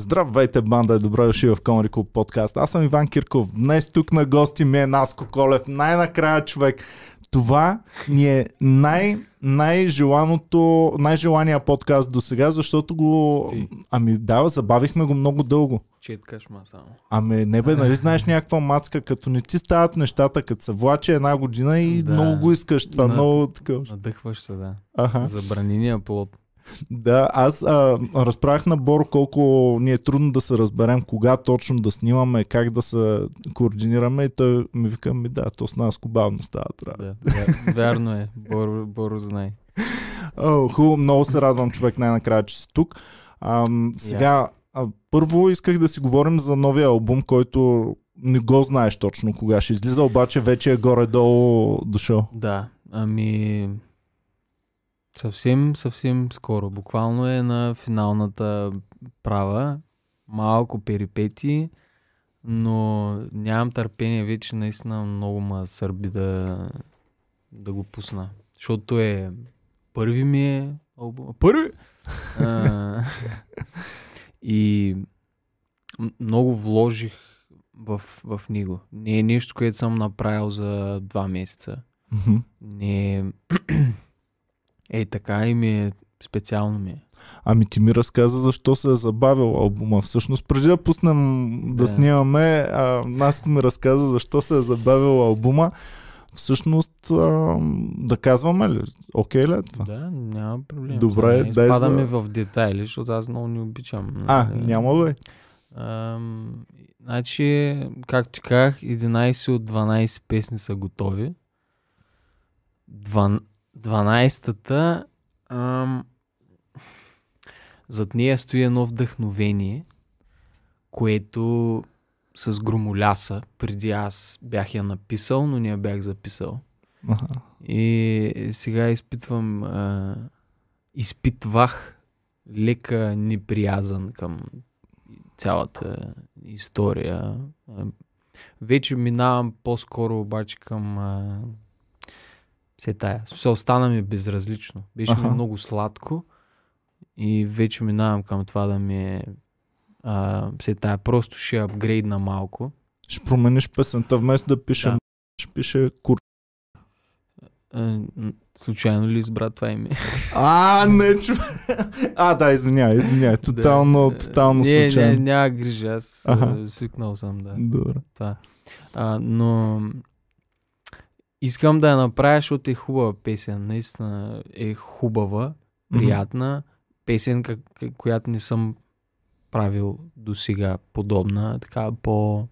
Здравейте, банда е добро дошли в Комари Клуб подкаст. Аз съм Иван Кирков. Днес тук на гости ми е Наско Колев. Най-накрая човек. Това ни е най- най-желаното, най-желания подкаст до сега, защото го... Сти. Ами да, забавихме го много дълго. Четкаш ма само. Ами не бе, нали знаеш някаква мацка, като не ти стават нещата, като се влачи една година и Да. много го искаш това, На- много такова. Надъхваш се, да. Аха. Забранения плод. Да, аз а, разправях на Боро колко ни е трудно да се разберем кога точно да снимаме, как да се координираме и той ми вика, ми да, то с нас бавно става трябва. Да, вя- вярно е. Боро, Боро знае. Хубаво, много се радвам човек най-накрая, че си тук. Ам, сега, а, първо исках да си говорим за новия албум, който не го знаеш точно кога ще излиза, обаче вече е горе-долу дошъл. Да, ами... Съвсем, съвсем скоро. Буквално е на финалната права. Малко перипети, но нямам търпение вече наистина много ма сърби да, да го пусна. Защото е първи ми е албум. Първи! а, и много вложих в, в него. Не е нещо, което съм направил за два месеца. Не е... Ей, така и ми е, специално ми е. Ами ти ми разказа защо се е забавил албума. Всъщност, преди да пуснем да, Да. снимаме, а, Наско ми разказа защо се е забавил албума. Всъщност, а, да казваме ли? Окей ли е това? Да, няма проблем. Добре, не дай изпадаме за- в детайли, защото аз много не обичам. А, нали. няма бе. Ам, значи, както ти казах, 11 от 12 песни са готови. Дван... 12-та ам, зад нея стои едно вдъхновение, което с громоляса, преди аз бях я написал, но не я бях записал. Аха. И сега изпитвам, а, изпитвах лека неприязан към цялата история. Вече минавам по-скоро обаче към а, все тая. Все остана ми безразлично. Беше ми много сладко и вече минавам към това да ми е а, все тая. Просто ще апгрейдна малко. Ще промениш песента, вместо да пише Да. ще пише кур. А, случайно ли избра това име? А, не, чу. А, да, извинявай, извинявай. Тотално, Да. тотално не, не, случайно. няма грижа, аз Аха. а, свикнал съм, да. Добре. Това. А, но искам да я направя, защото е хубава песен. Наистина е хубава, приятна. Песен, как, която не съм правил до сега подобна. Така по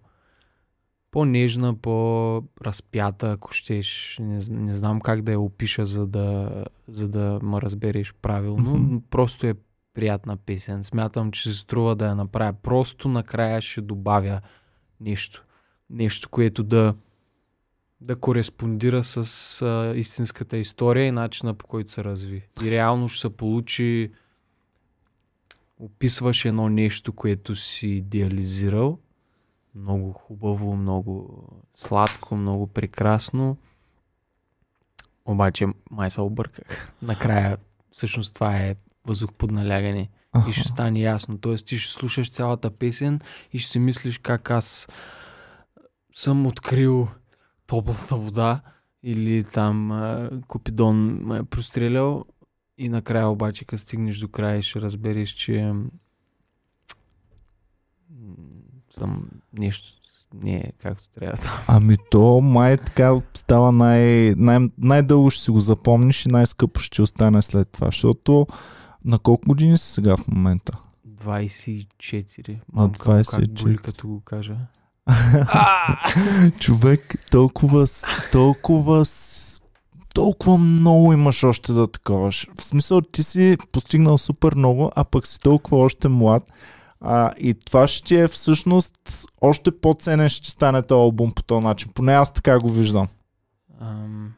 по-нежна, по-разпята, ако щеш. Не, не знам как да я опиша, за да, за да ме разбереш правилно. Но Просто е приятна песен. Смятам, че се струва да я направя. Просто накрая ще добавя нещо. Нещо, което да, да кореспондира с а, истинската история и начина по който се разви. И реално ще се получи описваш едно нещо, което си идеализирал. Много хубаво, много сладко, много прекрасно. Обаче май се обърках. Накрая всъщност това е въздух под налягане и ще стане ясно. Тоест ти ще слушаш цялата песен и ще си мислиш как аз съм открил топлата вода или там а, Купидон ме е прострелял и накрая обаче, като стигнеш до края, ще разбереш, че съм нещо не е както трябва. Ами то май така става най, най, най-дълго ще си го запомниш и най-скъпо ще остане след това, защото на колко години си сега в момента? 24. На Мамка, Как 24. боли, като го кажа. Човек, толкова, толкова, толкова много имаш още да таковаш. В смисъл, ти си постигнал супер много, а пък си толкова още млад. А, и това ще е всъщност още по-ценен ще стане този албум по този начин. Поне аз така го виждам. Ам,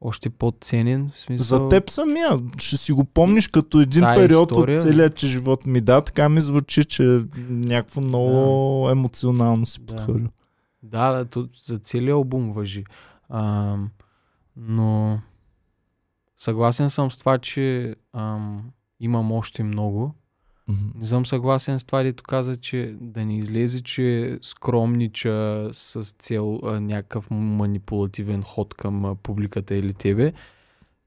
още по-ценен, в смисъл... За теб самия. Ще си го помниш като един Тая период история- от целия ти живот ми. Да, така ми звучи, че някакво много емоционално си Да. Да, да, то за целия албум въжи. Ам, но съгласен съм с това, че ам, имам още много. Мгм. Не съм съгласен с това, дето каза, че да не излезе, че скромнича с цел а, някакъв манипулативен ход към а, публиката или тебе.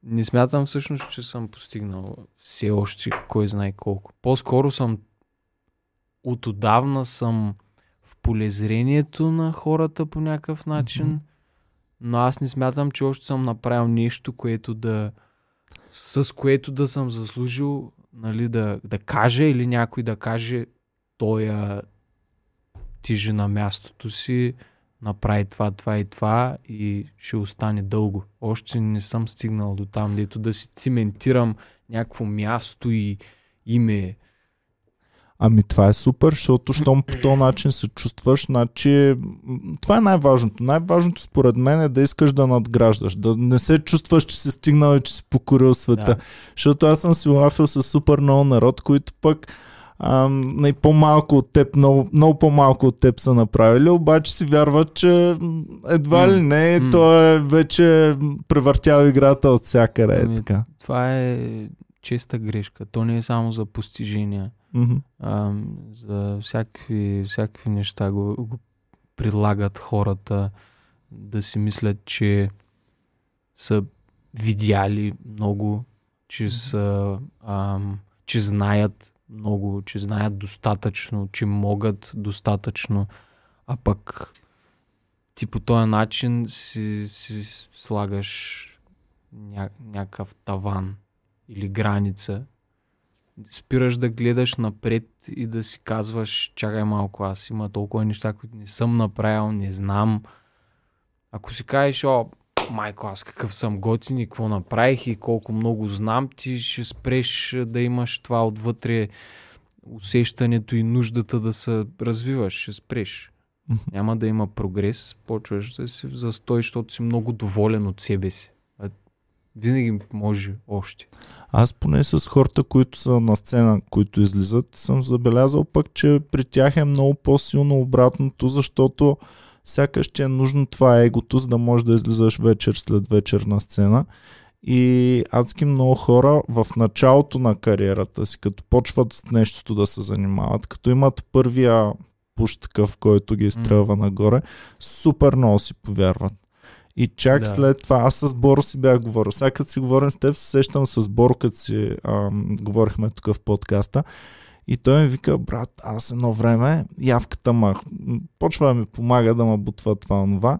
Не смятам всъщност, че съм постигнал все още кой знае колко. По-скоро съм от отдавна съм в полезрението на хората по някакъв начин, Мгм. но аз не смятам, че още съм направил нещо, което да с което да съм заслужил нали, да, да каже или някой да каже той а, тижи на мястото си, направи това, това и това и ще остане дълго. Още не съм стигнал до там, дето да си циментирам някакво място и име. Ами това е супер, защото щом по този начин се чувстваш, значи това е най-важното. Най-важното според мен е да искаш да надграждаш, да не се чувстваш, че си стигнал и че си покорил света. Да. Защото аз съм си лафил с супер много народ, които пък ам, най- по-малко от теб, много, много по-малко от теб са направили, обаче си вярват, че едва ли не, м. той е вече превъртял играта от всякъде. Е Ами, така. Това е честа грешка. То не е само за постижения. Мгм. а, за всякакви, всякакви неща го, го прилагат хората да си мислят, че са видяли много, че са ам, че знаят много, че знаят достатъчно, че могат достатъчно, а пък ти по този начин си, си слагаш ня, някакъв таван или граница спираш да гледаш напред и да си казваш, чакай малко, аз има толкова неща, които не съм направил, не знам. Ако си кажеш, о, майко, аз какъв съм готин и какво направих и колко много знам, ти ще спреш да имаш това отвътре усещането и нуждата да се развиваш, ще спреш. Няма да има прогрес, почваш да си в застой, защото си много доволен от себе си. Винаги може още. Аз поне с хората, които са на сцена, които излизат, съм забелязал пък, че при тях е много по-силно обратното, защото сякаш ти е нужно това егото, за да можеш да излизаш вечер след вечер на сцена. И адски много хора в началото на кариерата си, като почват с нещото да се занимават, като имат първия пуш такъв, който ги изстрелва нагоре, супер много си повярват. И чак Да. след това, аз с Боро си бях говорил. Сега като си говорим с теб, се сещам с Боро, като си ам, говорихме тук в подкаста. И той ми вика, брат, аз едно време, явката ма, м, почва да ми помага да ме бутва това, това.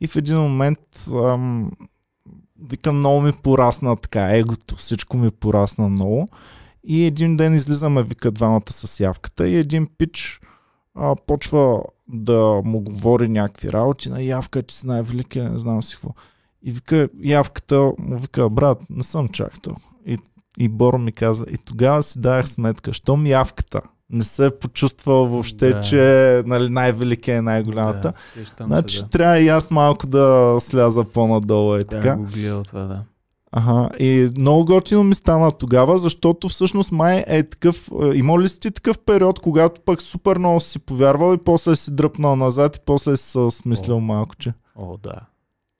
И в един момент, ам, вика, много ми порасна така, егото, всичко ми порасна много. И един ден излизаме, вика, двамата с явката и един пич а, почва да му говори някакви работи на явка, че си най-великия, не знам си какво. И вика, явката му вика, брат, не съм чак то. И, и Боро ми казва, и тогава си давах сметка, щом явката не се е почувствал въобще, Да. че нали, най-великия е най-голямата. Да, Значи да. трябва и аз малко да сляза по-надолу е така. Така го гледал това, да. Ага, и много готино ми стана тогава, защото всъщност май е такъв, е, имал ли си такъв период, когато пък супер много си повярвал и после си дръпнал назад и после си се смислил О. малко, че. О, да.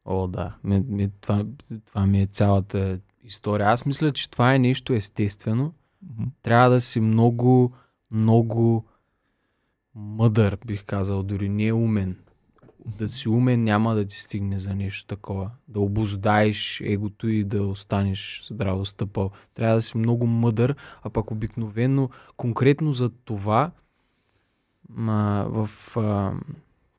О, да. Ми, ми, това, това ми е цялата история. Аз мисля, че това е нещо естествено. Мгм. Трябва да си много, много мъдър, бих казал, дори не умен. Да си умен няма да ти стигне за нещо такова. Да обоздаеш егото и да останеш здраво стъпал. Трябва да си много мъдър, а пък обикновено, конкретно за това, ма, в а,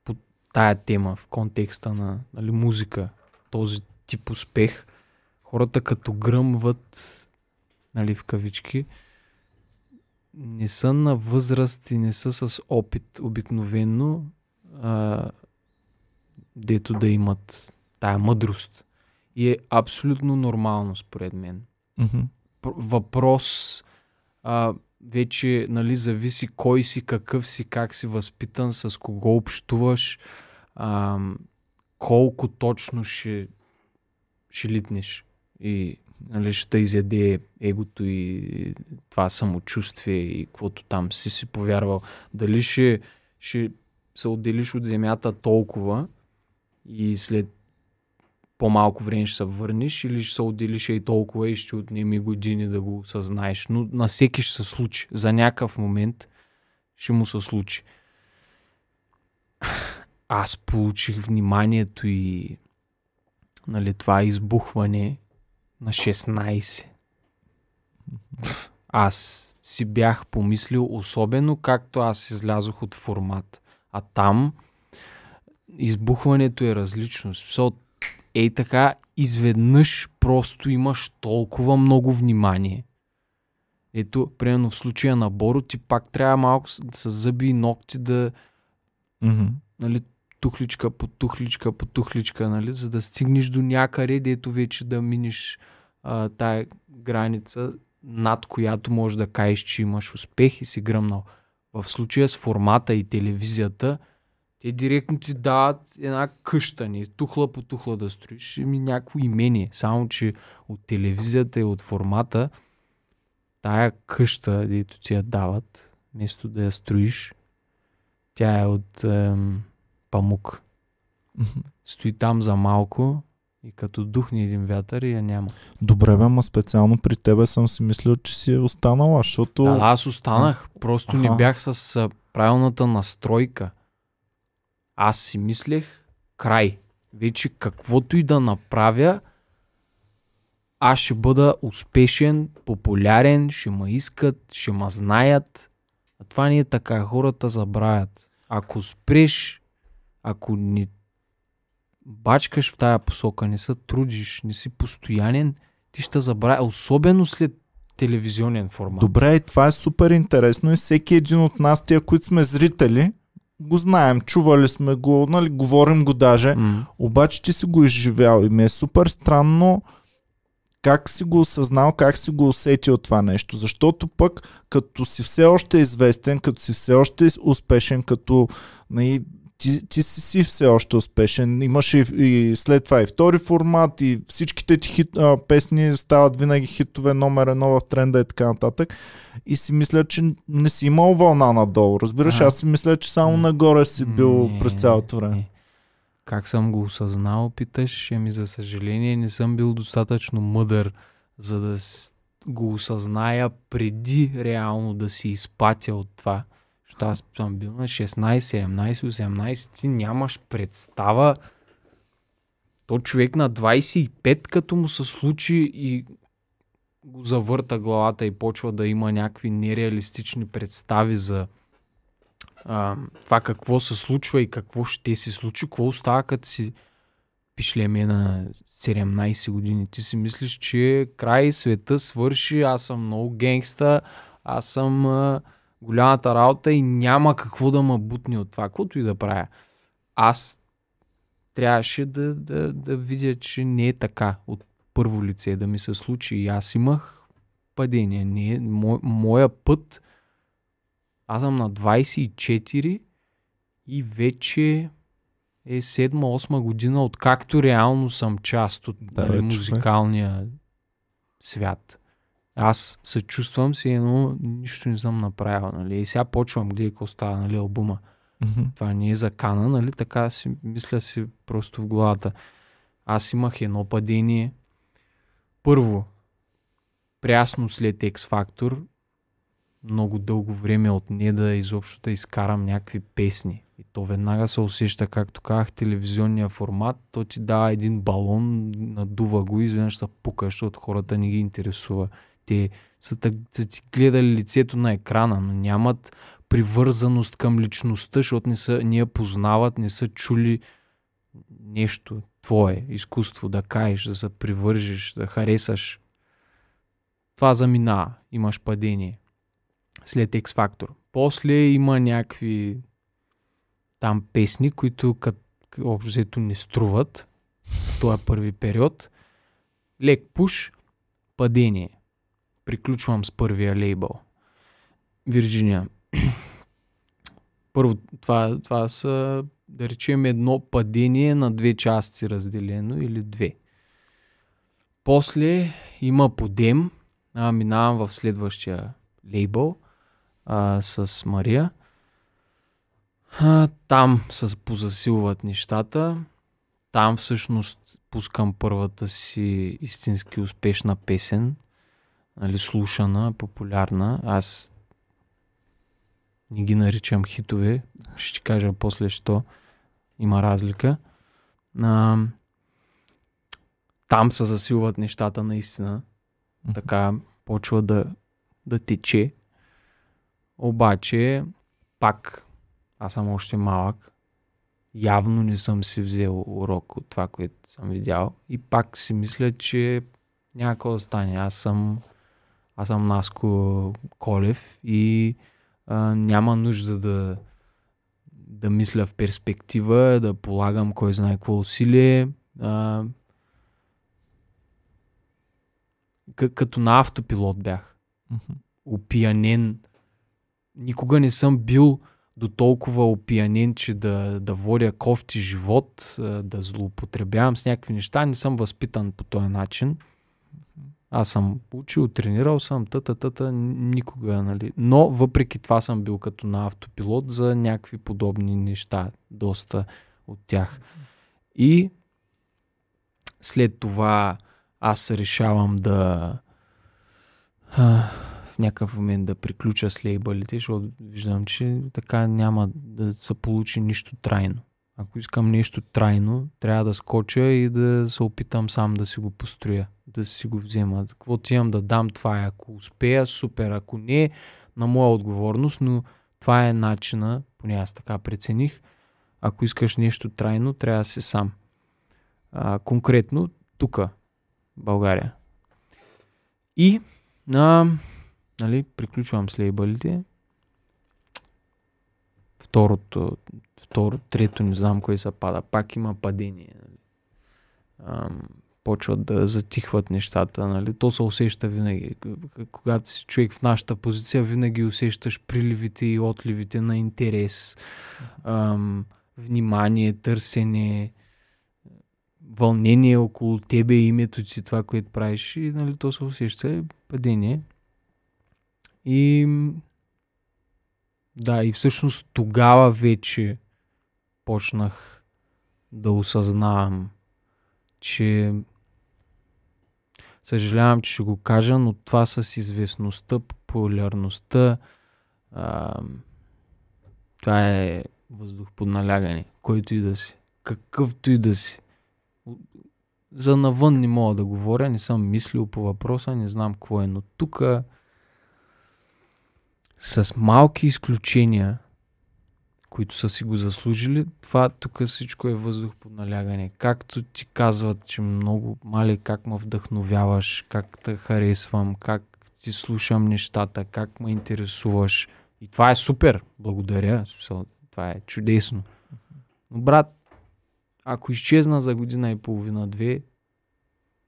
по тая тема, в контекста на нали, музика, този тип успех, хората като гръмват, нали, в кавички, не са на възраст и не са с опит обикновено, а, дето да имат тая мъдрост. И е абсолютно нормално, според мен. Пр- Въпрос а, вече нали, зависи кой си, какъв си, как си възпитан, с кого общуваш, а, колко точно ще, ще литнеш и нали, ще изяде егото и това самочувствие и каквото там си си повярвал. Дали ще, ще се отделиш от земята толкова и след по-малко време ще се върнеш или ще се отделиш и толкова и ще отнеми години да го осъзнаеш. Но на всеки ще се случи. За някакъв момент ще му се случи. Аз получих вниманието и нали, това избухване на 16. Аз си бях помислил, особено както аз излязох от формат. А там избухването е различно. Смисъл, ей така, изведнъж просто имаш толкова много внимание. Ето, примерно в случая на Боро, ти пак трябва малко с зъби и ногти да Мгм. нали, тухличка по тухличка по тухличка, нали, за да стигнеш до някъде, дето вече да миниш а, тая граница, над която можеш да кажеш, че имаш успех и си гръмнал. В случая с формата и телевизията, те директно ти дават една къща, не тухла по тухла да строиш, ми някакво имение. Само, че от телевизията и от формата, тая къща, дето ти я дават, вместо да я строиш, тя е от ем, памук. Стои там за малко и като духне един вятър и я няма. Добре, бе, ма специално при тебе съм си мислил, че си е останала, защото... Да, аз останах. Просто не Аха. бях с правилната настройка. Аз си мислех край. Вече каквото и да направя, аз ще бъда успешен, популярен, ще ме искат, ще ме знаят. А това не е така. Хората забравят. Ако спреш, ако не бачкаш в тая посока, не се трудиш, не си постоянен, ти ще забравя. Особено след телевизионен формат. Добре, това е супер интересно и всеки един от нас, тия, които сме зрители, го знаем, чували сме го, нали, говорим го даже, М. обаче ти си го изживял и ми е супер странно как си го осъзнал, как си го усетил това нещо, защото пък като си все още известен, като си все още успешен, като нали, ти, ти си, си все още успешен, имаш и, и след това и втори формат и всичките ти хит, а, песни стават винаги хитове номер едно в тренда и така нататък и си мисля, че не си имал вълна надолу, разбираш, Ага. аз си мисля, че само нагоре си бил Не, през цялото време. не. Как съм го осъзнал, питаш, ами за съжаление не съм бил достатъчно мъдър, за да го осъзная преди реално да си изпатя от това. Защото аз съм бил на 16, 17, 18, ти нямаш представа. То човек на 25, като му се случи и го завърта главата и почва да има някакви нереалистични представи за а, това какво се случва и какво ще се случи, какво остава като си пишлеме на 17 години. Ти си мислиш, че край света свърши, аз съм много генгста, аз съм а, голямата работа и няма какво да ме бутне от това, каквото и да правя. Аз трябваше да, да, да видя, че не е така от първо лице да ми се случи. И аз имах падение. Не, е- мо, моя път аз съм на 24 и вече е 7-8 година, откакто реално съм част от Да, нали, музикалния свят. Аз се чувствам си едно, нищо не съм направил. Нали? И сега почвам, гледай какво става, нали, албума. Мгм. Това не е закана, нали? Така си мисля си просто в главата. Аз имах едно падение. Първо, прясно след X Factor, много дълго време от не да изобщо да изкарам някакви песни. И то веднага се усеща, както казах, телевизионния формат. То ти дава един балон, надува го и изведнъж се пука, защото хората не ги интересува. Те са, са ти гледали лицето на екрана, но нямат привързаност към личността, защото не, са, не я познават, не са чули нещо твое, изкуство, да каеш, да се привържиш, да харесаш. Това заминава. Имаш падение. След X Factor. После има някакви там песни, които като общо взето не струват. Това е първи период. Лек пуш, падение. Приключвам с първия лейбъл. Вирджиния. Първо, това, това са, да речем, едно падение на две части разделено или две. После има подем, а, минавам в следващия лейбъл а, с Мария. А, там се позасилват нещата. Там всъщност пускам първата си истински успешна песен, нали, слушана, популярна. Аз не ги наричам хитове, ще ти кажа после, що има разлика. А, там се засилват нещата наистина. Така почва да, да тече. Обаче, пак, аз съм още малък. Явно не съм си взел урок от това, което съм видял. И пак си мисля, че няма какво да стане. Аз съм, аз съм Наско Колев и а, няма нужда да, да мисля в перспектива, да полагам кой знае какво усилие. А, като на автопилот бях. Мгм. Опиянен. Никога не съм бил до толкова опиянен, че да, да водя кофти живот, да злоупотребявам с някакви неща. Не съм възпитан по този начин. Аз съм учил, тренирал съм, тата, тата, никога, нали. Но въпреки това съм бил като на автопилот за някакви подобни неща, доста от тях. И след това аз решавам да а, в някакъв момент да приключа с лейбълите, защото виждам, че така няма да се получи нищо трайно. Ако искам нещо трайно, трябва да скоча и да се опитам сам да си го построя, да си го взема. Каквото имам да дам, това е. Ако успея, супер. Ако не, на моя отговорност, но това е начина, поне аз така прецених. Ако искаш нещо трайно, трябва да си сам. А, конкретно, тук, България. И, а, нали, приключвам с лейбълите. Второто, второ, трето, не знам кой се пада. Пак има падение. Нали. Ам, почват да затихват нещата. Нали. То се усеща винаги. Когато си човек в нашата позиция, винаги усещаш приливите и отливите на интерес, ам, внимание, търсене, вълнение около тебе, името ти, това, което правиш и нали, то се усеща е падение. И да, и всъщност тогава вече почнах да осъзнавам, че съжалявам, че ще го кажа, но това с известността, популярността, а, това е въздух под налягане, който и да си, какъвто и да си. За навън не мога да говоря, не съм мислил по въпроса, не знам какво е, но тук с малки изключения, които са си го заслужили, това тук всичко е въздух под налягане. Както ти казват, че много, мали, как ме вдъхновяваш, как те харесвам, как ти слушам нещата, как ме интересуваш. И това е супер, благодаря, това е чудесно. Но брат, ако изчезна за година и половина-две,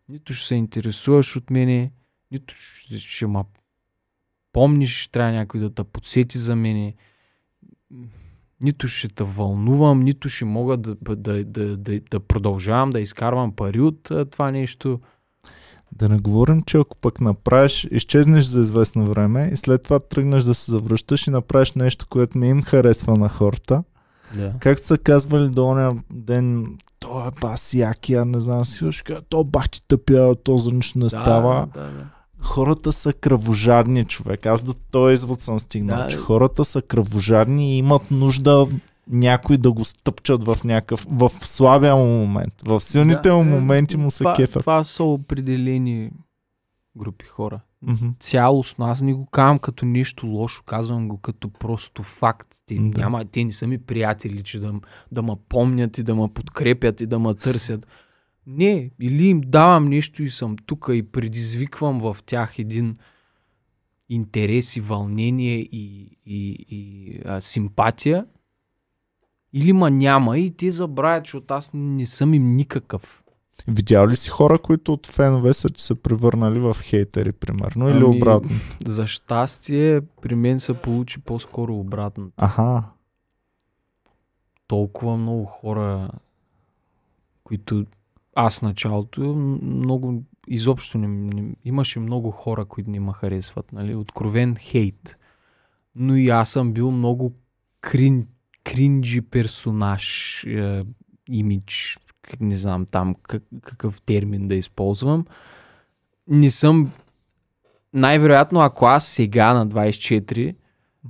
нито ще се интересуваш от мене, нито ще, ще ма помниш, ще трябва някой да те подсети за мене, нито ще те вълнувам, нито ще мога да, да, да, да, да продължавам да изкарвам пари от това нещо. Да не говорим, че ако пък направиш, изчезнеш за известно време и след това тръгнеш да се завръщаш и направиш нещо, което не им харесва на хората. Да. Как са казвали до оня ден, то е бас якия, не знам си, то бах ти тъпя, то за нищо не става. Да, да. Хората са кръвожадни, човек. Аз до този извод съм стигнал, Да. че хората са кръвожадни и имат нужда някой да го стъпчат в някакъв, в слабия му момент. В силните Да, му е, моменти му се това, кефят. Това са определени групи хора. Мгм. цялостно. Аз не го казвам като нещо лошо, казвам го като просто факт. Те, Да. няма, те не са ми приятели, че да, да ме помнят и да ме подкрепят и да ме търсят. Не, или им давам нещо и съм тук и предизвиквам в тях един интерес и вълнение и, и, и а, симпатия, или ма няма и те забравят, защото аз не съм им никакъв. Видял ли си хора, които от фенове са че се превърнали в хейтери, примерно, или Ами, обратно? За щастие, при мен се получи по-скоро обратно. Аха, толкова много хора, които аз в началото много изобщо не, не, имаше много хора, които не ме харесват, нали? Откровен хейт. Но и аз съм бил много крин, кринджи персонаж, е, имидж, не знам там как, какъв термин да използвам. Не съм, най-вероятно ако аз сега на 24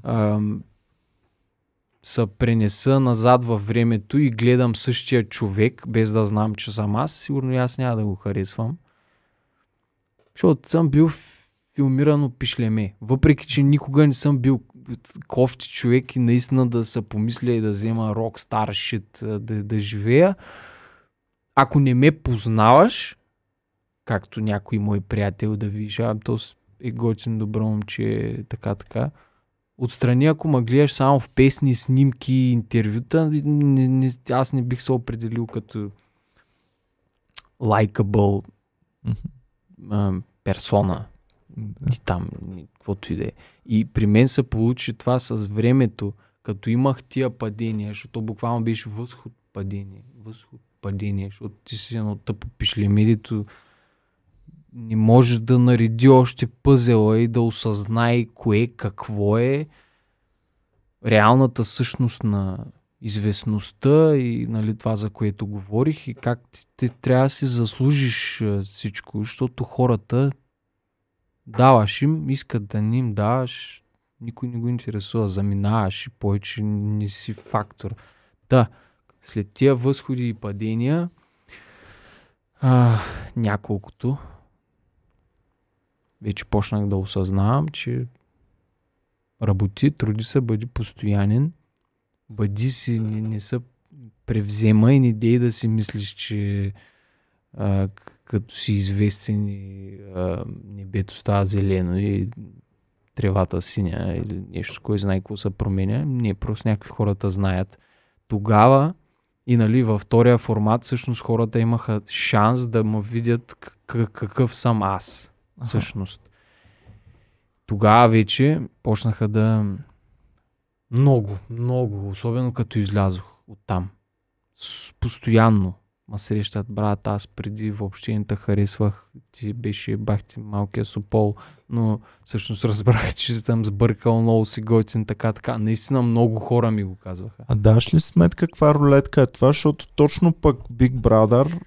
ам, се пренеса назад във времето и гледам същия човек, без да знам, че съм аз, сигурно и аз няма да го харесвам. Защото съм бил филмирано пишлеме. Въпреки, че никога не съм бил кофти човек и наистина да се помисля и да взема рок стар шит, да, да живея. Ако не ме познаваш, както някой мой приятел да виж, а то е готин добро момче, така, така. Отстрани, ако ме гледаш само в песни, снимки, интервюта, не, не, аз не бих се определил като лайкабъл персона. И там, каквото и да е. И при мен се получи това с времето, като имах тия падения, защото буквално беше възход падение, възход падение, защото ти си едно тъпо пишлемидито, не може да нареди още пъзела и да осъзнае кое, какво е реалната същност на известността и нали, това, за което говорих и как ти, ти трябва да си заслужиш всичко, защото хората даваш им, искат да ни им даваш, никой не го интересува, заминаваш и повече не си фактор. Да, след тия възходи и падения, а, няколкото, вече почнах да осъзнавам, че работи, труди се, бъди постоянен, бъди си, не, не се превзема и не дей да си мислиш, че а, като си известен и небето става зелено и тревата синя или нещо, кой знае какво се променя. Не, просто някакви хората знаят. Тогава и нали, във втория формат всъщност хората имаха шанс да ме видят какъв съм аз. Ага. Всъщност. Тогава вече почнаха да много, много, особено като излязох от там. Постоянно ма срещат, брат, аз преди въобще не те харесвах, ти беше бахти малкия сопол, но всъщност разбрах, че съм сбъркал, много си готин, така, така. Наистина много хора ми го казваха. А даш ли сметка каква рулетка е това, защото точно пък Big Brother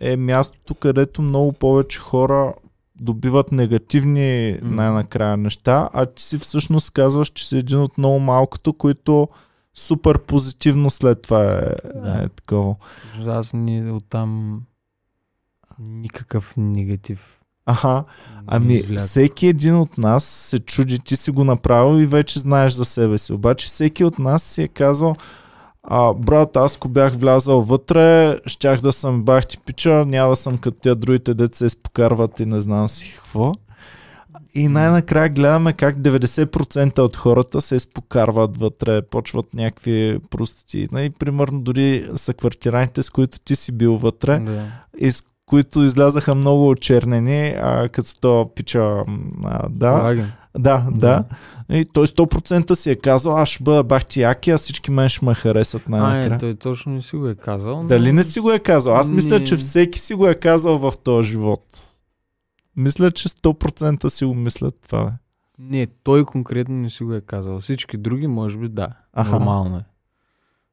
е мястото, където много повече хора добиват негативни mm. най-накрая неща, а ти си всъщност казваш, че си един от много малкото, които супер позитивно след това е, да. е такова. Аз ни оттам никакъв негатив. Аха, ами всеки един от нас се чуди, ти си го направил и вече знаеш за себе си. Обаче всеки от нас си е казал, а, брат, аз ако бях влязал вътре, щях да съм бах ти пича, няма да съм като тия другите деца изпокарват и не знам си какво. И най-накрая гледаме как 90% от хората се изпокарват вътре, почват някакви простоти. Нали, примерно дори са квартираните, с които ти си бил вътре да. и с които излязаха много очернени, а, като то пича, а, да. Да, да. И той 100% си е казал, аз ще бъда бах ти яки, а всички мен ще ме харесат най-накрая. А, той точно не си го е казал. Но... Дали не си го е казал? Аз мисля, че всеки си го е казал в този живот. Мисля, че 100% си го мислят това. Бе. Не, той конкретно не си го е казал. Всички други, може би, да. Аха. Нормално е.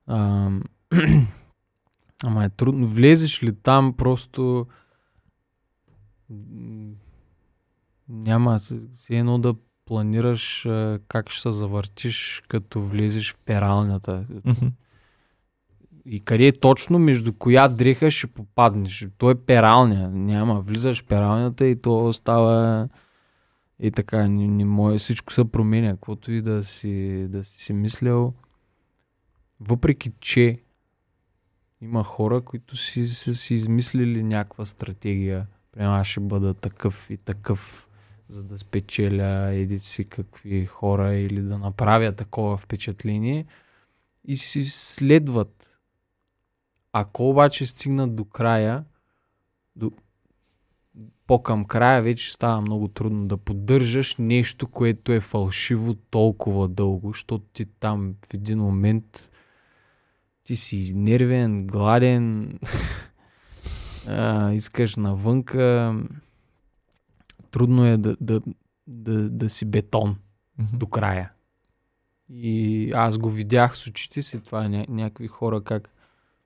А, ама е трудно. Влезеш ли там, просто няма си едно да планираш как ще се завъртиш, като влезеш в пералнята. Mm-hmm и къде точно, между коя дреха ще попаднеш. То е пералня. Няма, влизаш в пералнята и то става и така, не, не може, всичко се променя, каквото и да си, да си, си мислял. Въпреки, че има хора, които си, са си измислили някаква стратегия. Прямо ще бъда такъв и такъв, за да спечеля еди си какви хора или да направя такова впечатление. И си следват ако обаче стигнат до края, до, по-към края вече става много трудно да поддържаш нещо, което е фалшиво толкова дълго, защото ти там в един момент ти си изнервен, гладен, а, искаш навънка. Трудно е да, да, да, да си бетон mm-hmm. до края. И аз го видях с очите си, това ня- някакви хора как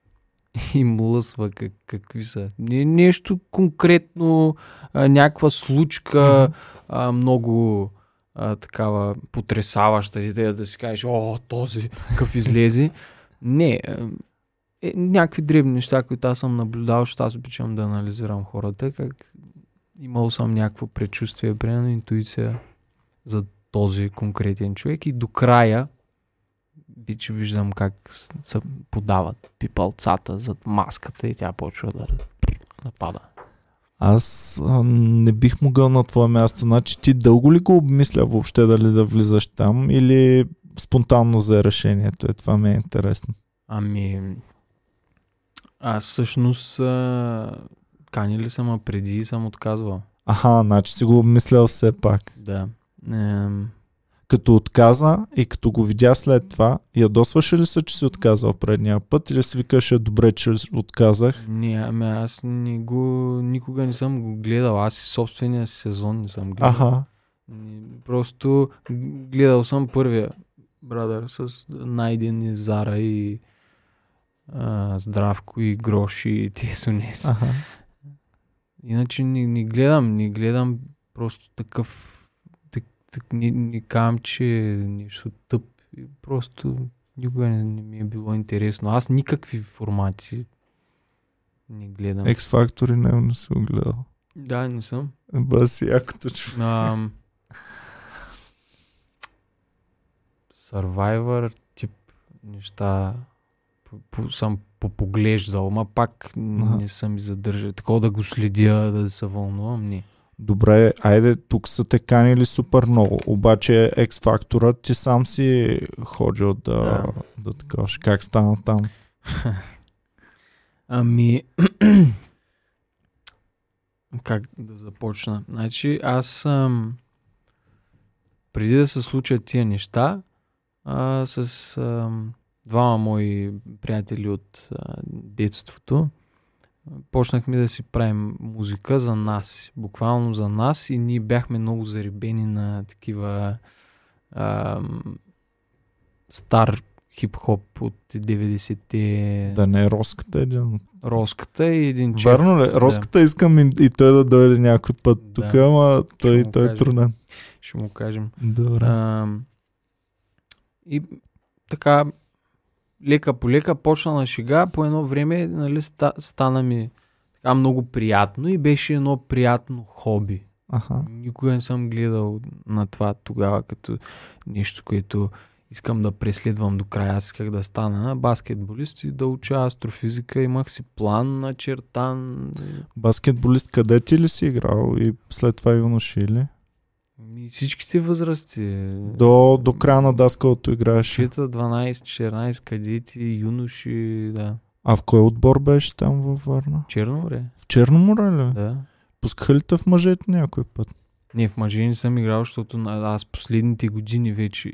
и млъсва как, какви са. Не, нещо конкретно, а, някаква случка, а, много а, такава потрясаваща идея да си кажеш, о, този какъв излезе. Не, е, някакви дребни неща, които аз съм наблюдавал, защото аз обичам да анализирам хората, как имал съм някакво предчувствие, примерно интуиция за този конкретен човек и до края вече виждам как се подават пипалцата зад маската и тя почва да напада. Аз а, не бих могъл на твое място. Значи ти дълго ли го обмисля въобще дали да влизаш там или спонтанно за решението? Е, това ми е интересно. Ами, аз всъщност а, канили съм, а преди съм отказвал. Аха, значи си го обмислял все пак. Да. Ем, Като отказа и като го видя след това, ядосваше ли се, че си отказал предния път или си викаш, е добре, че отказах? не, ами аз не го, никога не съм го гледал. Аз и собствения си сезон не съм гледал. Аха. Просто гледал съм първия брадър с Найден и Зара и а, Здравко и Гроши и Тесонес. Аха. Иначе не, не гледам, не гледам просто такъв, так, так, не, не казвам, че е нещо тъп. Просто никога не, не ми е било интересно. Аз никакви формати не гледам. X Factor не, го гледал. Да, не съм. Бас якото чу. Ам, Survivor тип неща по, съм попоглеждал, ма пак Аха. не съм и задържал. Такова да го следя, да се вълнувам, не. Добре, айде, тук са те канили супер много. Обаче X Factor ти сам си ходил да, да. да такаш. Как стана там? Ами, как да започна? Значи, аз съм преди да се случат тия неща, а, с а, двама мои приятели от а, детството, почнахме да си правим музика за нас, буквално за нас и ние бяхме много зарибени на такива а, стар хип-хоп от 90-те, Да не е Роската един. Роската и един чеф. Верно ли? Роската искам и, и той да дойде някой път Да. тук, ама той, той е труден. Ще му кажем. Добре. А, и така, лека по лека почна на шега. По едно време нали, ста, стана ми така много приятно и беше едно приятно хоби. Аха. Никога не съм гледал на това тогава като нещо, което искам да преследвам до края. Аз исках да стана баскетболист и да уча астрофизика. Имах си план начертан. Баскетболист къде ти ли си играл и след това юноши или? И всичките възрасти. До, до края на даскалото играеш. Чета 12-14 кадети, юноши, да. А в кой отбор беше там във Варна? Черно море, В Черно море ли? да. Пускаха ли те в мъжете някой път? Не, в мъже не съм играл, защото аз последните години вече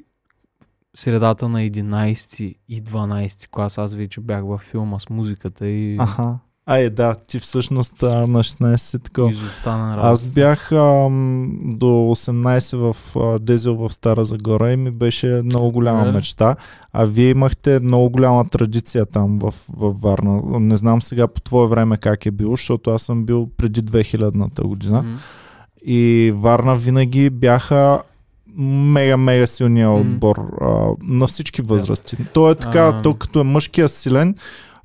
средата на 11 и 12 клас аз вече бях във филма с музиката и Аха. Ай, да, ти всъщност а, на 16 си изостана Аз бях ам, до 18 в а, Дезел в Стара Загора и ми беше много голяма Добре. мечта. А вие имахте много голяма традиция там в, в Варна. Не знам сега по твое време как е било, защото аз съм бил преди 2000-та година. М, И Варна винаги бяха мега, мега силния отбор а, на всички възрасти. То е така, А. то като е мъжкия силен,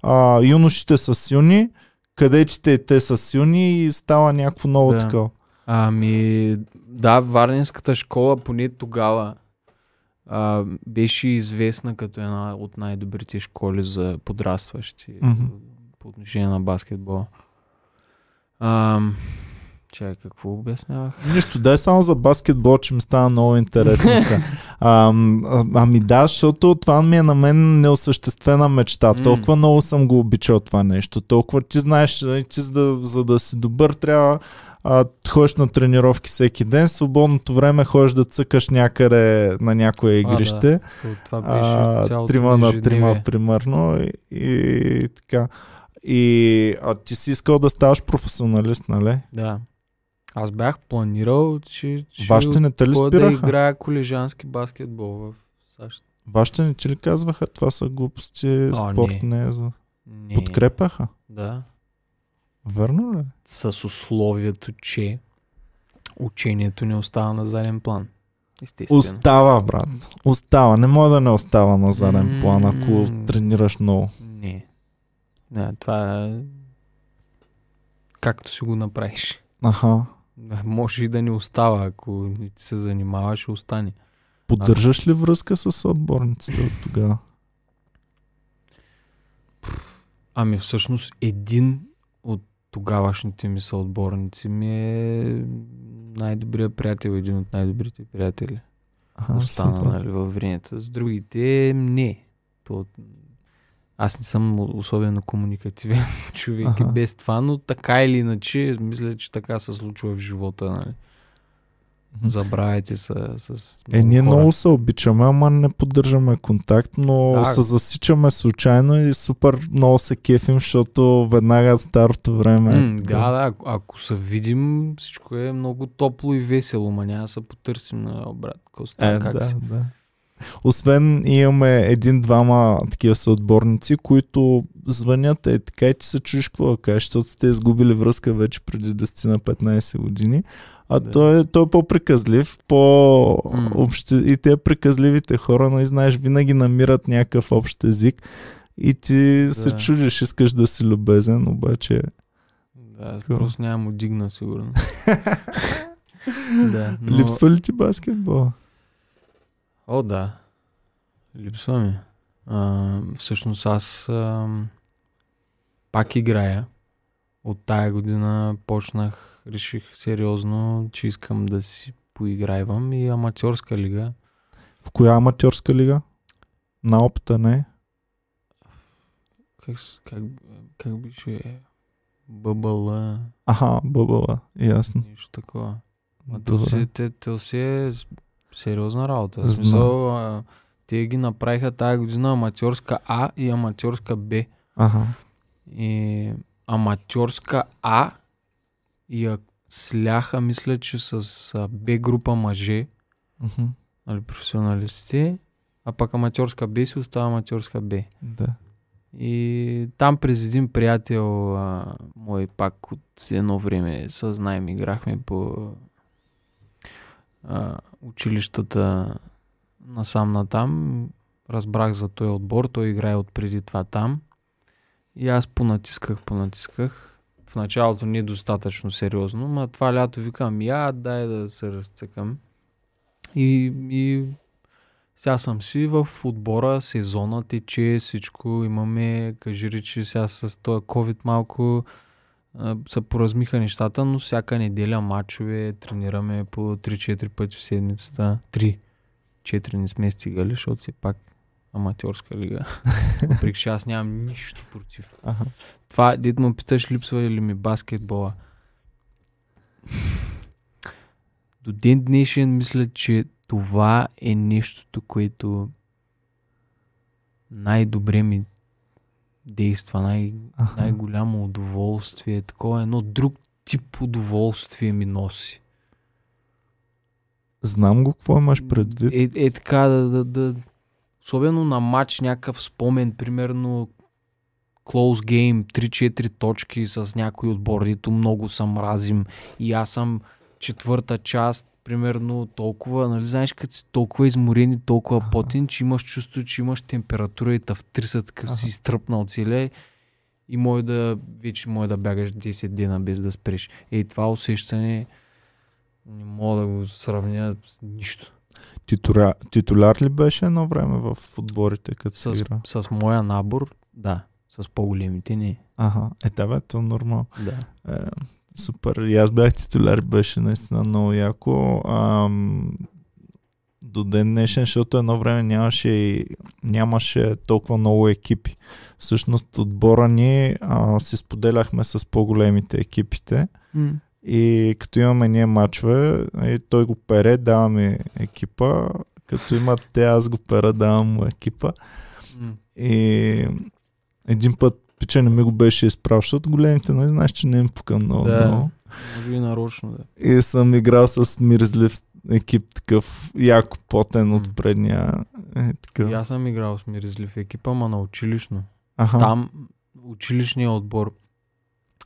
а, юношите са силни, кадетите те са силни и става някакво ново Да. такова. Ами, да, Варненската школа поне тогава а, беше известна като една от най-добрите школи за подрастващи Мгм. по отношение на баскетбола. А, чай, какво обяснявах? Нищо, дай само за баскетбол, че ми става много интересно са. А, а, ами да, защото това ми е на мен неосъществена мечта. М. Толкова много съм го обичал това нещо. Толкова ти знаеш, нали, ти за да, за да си добър трябва а, ходиш на тренировки всеки ден, свободното време ходиш да цъкаш някъде на някое игрище. То Това беше а, трима на трима, примерно. И, и така. И а ти си искал да ставаш професионалист, нали? Да. Аз бях планирал, че ще Вашите не те ли да играя колежански баскетбол в САЩ. Вашите не ти ли казваха, това са глупости, А, спорт не. не е за... Не. Подкрепяха. Да. Верно ли? С условието, че учението не остава на заден план. Естествено. Остава, брат. Остава. Не може да не остава на заден план, ако тренираш много. Не. Не, това е както си го направиш. Аха. Може и да не остава, ако се занимаваш, ще остане. Поддържаш ли връзка с отборниците от тогава? Ами всъщност един от тогавашните ми съотборници ми е най-добрият приятел, един от най-добрите приятели. Аха, Остана нали, във времето. С другите не. То, аз не съм особено комуникативен човек и Аха. без това, но така или иначе, мисля, че така се случва в живота. Нали. Забравяйте се с Е, ние хора. много се обичаме, ама не поддържаме контакт, но Да. се засичаме случайно и супер много се кефим, защото веднага старото време. е М, така. да, да, ако, ако се видим, всичко е много топло и весело, ма няма да се потърсим на брат. Какво става, Е, как да, си? да. Освен имаме един-двама такива съотборници, които звънят е така и ти се чуеш какво да защото те изгубили връзка вече преди 10 на 15 години. А Да. той, е, той е по-приказлив, по общи... и те приказливите хора, нали знаеш, винаги намират някакъв общ език и ти се Да. чудиш, искаш да си любезен, обаче... Да, Какво? просто няма му дигна, сигурно. да, но... Липсва ли ти баскетбол? О, да. Липсва ми. А, всъщност аз а, пак играя. От тая година почнах, реших сериозно, че искам да си поиграйвам и аматьорска лига. В коя аматьорска лига? На опита не? Как, как, как беше? ББЛ, Аха, бъбъла, ясно. нещо такова. А то си, те, то си е сериозна работа. Знам. смисъл, а, те ги направиха тази година аматьорска А и аматьорска Б. Ага. И аматьорска А я сляха, мисля, че с Б група мъже, Мгм. нали, професионалистите, а пък аматьорска Б си остава аматьорска Б. Да. И там през един приятел а, мой пак от едно време с найем играхме по училищата насам натам. Разбрах за този отбор, той играе от преди това там. И аз понатисках, понатисках. В началото не е достатъчно сериозно, но това лято викам, я дай да се разцъкам. И, и сега съм си в отбора, сезона тече, всичко имаме, кажи речи сега с този COVID малко а, се поразмиха нещата, но всяка неделя матчове тренираме по 3-4 пъти в седмицата. 3. 4 не сме стигали, защото си пак аматьорска лига. Въпреки, че аз нямам нищо против. Аха. Това, дед му питаш, липсва ли ми баскетбола? До ден днешен мисля, че това е нещото, което най-добре ми действа, най- Аха. най-голямо удоволствие. Такова едно друг тип удоволствие ми носи. Знам го какво имаш предвид. Е, е така да, да, да... Особено на матч някакъв спомен, примерно close game, 3-4 точки с някой отбор, дето много съм мразим и аз съм четвърта част, примерно толкова, нали знаеш, като си толкова изморен и толкова потен, че имаш чувство, че имаш температура и тавтриса, такъв си Аха. изтръпнал целия и може да, вече може да бягаш 10 дена без да спреш. Ей, това усещане не мога да го сравня с нищо. Титуля... Титуляр ли беше едно време в отборите, като С, си игра? с моя набор, да. С по-големите не. Ага, е, да бе, то нормално. Да. Е, супер. И аз бях титуляр, беше наистина много яко. Ам, до ден днешен, защото едно време нямаше, и, нямаше толкова много екипи. Всъщност отбора ни а, си споделяхме с по-големите екипите и като имаме ние мачове, и той го пере, даваме екипа, като имат те, аз го пера, давам му екипа. И един път пича не ми го беше изправил, защото големите не знаеш, че не им пука много. Да. много. Може би нарочно, да. И съм играл с мирзлив екип, такъв яко потен от предния. Е, И такъв. аз съм играл с миризлив екипа, ма на училищно. Аха. Там училищния отбор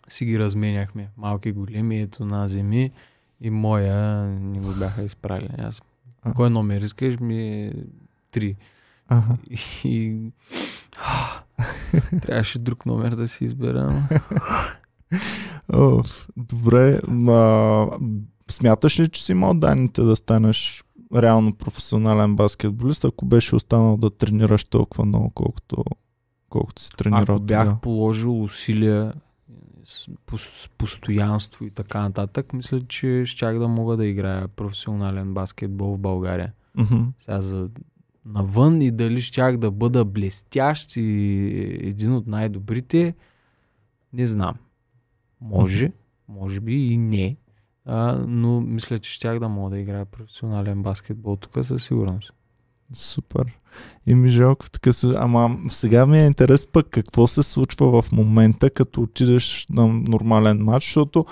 си ги разменяхме. Малки, големи, ето на земи и моя ни го бяха изправили. Аз, А. кой номер искаш ми е три. Ага. И трябваше друг номер да си избера. О, добре, ма, смяташ ли, че си имал данните да станеш реално професионален баскетболист, ако беше останал да тренираш толкова много, колкото, колкото си тренирал Ако бях тогава? положил усилия с, по- с постоянство и така нататък, мисля, че щях да мога да играя професионален баскетбол в България. Мгм. Сега за навън и дали щях да бъда блестящ и един от най-добрите, не знам. Може, може би и не. А, но мисля, че щях да мога да играя професионален баскетбол тук със сигурност. Супер. И ми жалко така се... Ама сега ми е интерес пък какво се случва в момента, като отидеш на нормален матч, защото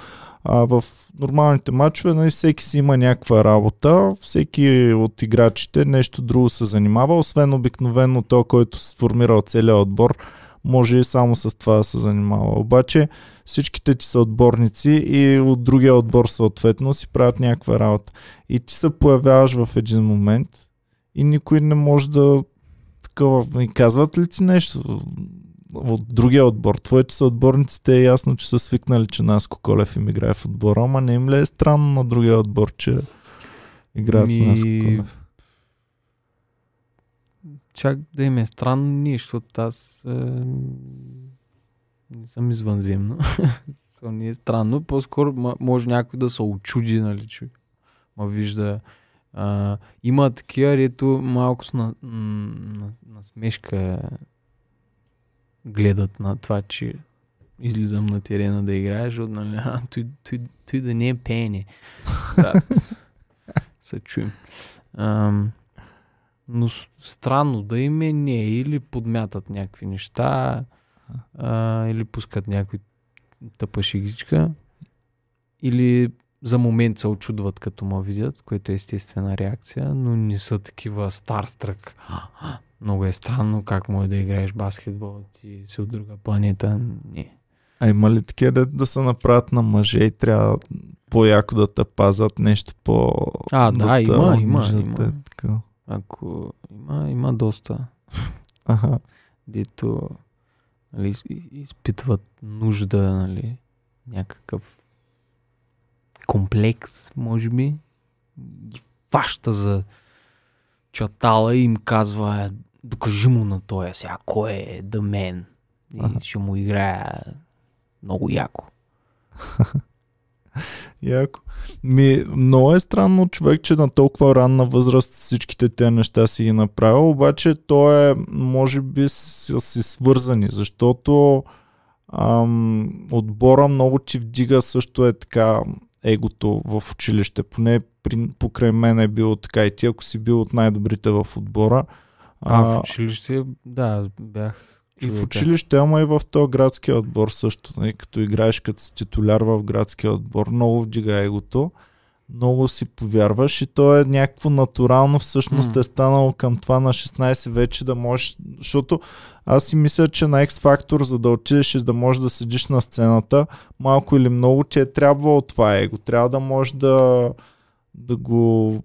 а, в нормалните матчове нали, всеки си има някаква работа, всеки от играчите нещо друго се занимава, освен обикновено то, който се сформирал целият отбор, може и само с това да се занимава. Обаче всичките ти са отборници и от другия отбор съответно си правят някаква работа. И ти се появяваш в един момент и никой не може да такова. И казват ли ти нещо от другия отбор? Твоите са отборниците е ясно, че са свикнали, че Наско Колев им играе в отбора, ама не им ли е странно на другия отбор, че играят Ми, с Наско Колев? Чак да им е странно защото аз е, не съм извънземно. Не е странно. По-скоро може някой да се очуди, нали, че ма вижда. А, има такива, дето малко с на, на, на смешка гледат на това, че излизам на терена да играеш, защото, нали, а, той, той, той да не е пеене. Да. се чуем. Ам, но странно да им е не, или подмятат някакви неща, а, или пускат някой тъпа шегичка, или за момент се очудват като ме видят, което е естествена реакция, но не са такива старстрък. Много е странно как може да играеш баскетбол, ти си от друга планета. Не. А има ли такива да, да се направят на мъже и трябва по-яко да те пазят нещо по... А, да, те има, има, омъжат, има. е така. Ако има, има доста. Аха. дето нали, из- изпитват нужда, нали, някакъв комплекс, може би, ги фаща за чатала и им казва, «Е, докажи му на тоя сега, кой е да мен. И Аха. ще му играя много яко. Яко. Ми, много е странно човек, че на толкова ранна възраст всичките тези неща си ги направил, обаче то е, може би, са си свързани, защото ам, отбора много ти вдига също е така егото в училище. Поне при, покрай мен е било така и ти, ако си бил от най-добрите в отбора. А, в училище, да, бях И в училище, ама и в този градския отбор също. Нали, като играеш като титуляр в градския отбор, много вдига егото. Много си повярваш и то е някакво натурално всъщност М. е станало към това на 16 вече да можеш, защото аз си мисля, че на X Factor, за да отидеш и да можеш да седиш на сцената, малко или много ти е трябвало това его. Трябва да можеш да, да го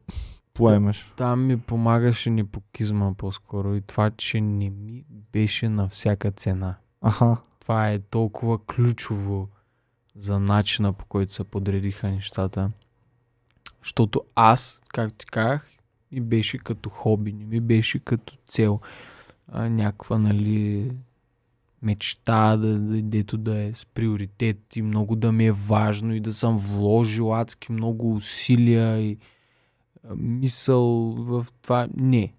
поемеш. Там ми помагаше непокизма по-скоро и това, че не ми беше на всяка цена. Аха. Това е толкова ключово за начина по който се подредиха нещата. Защото аз, както ти казах, ми беше като хоби, не ми беше като цел. А, някаква, нали, мечта, да, да, дето да е с приоритет и много да ми е важно и да съм вложил адски много усилия и а, мисъл в това. Не.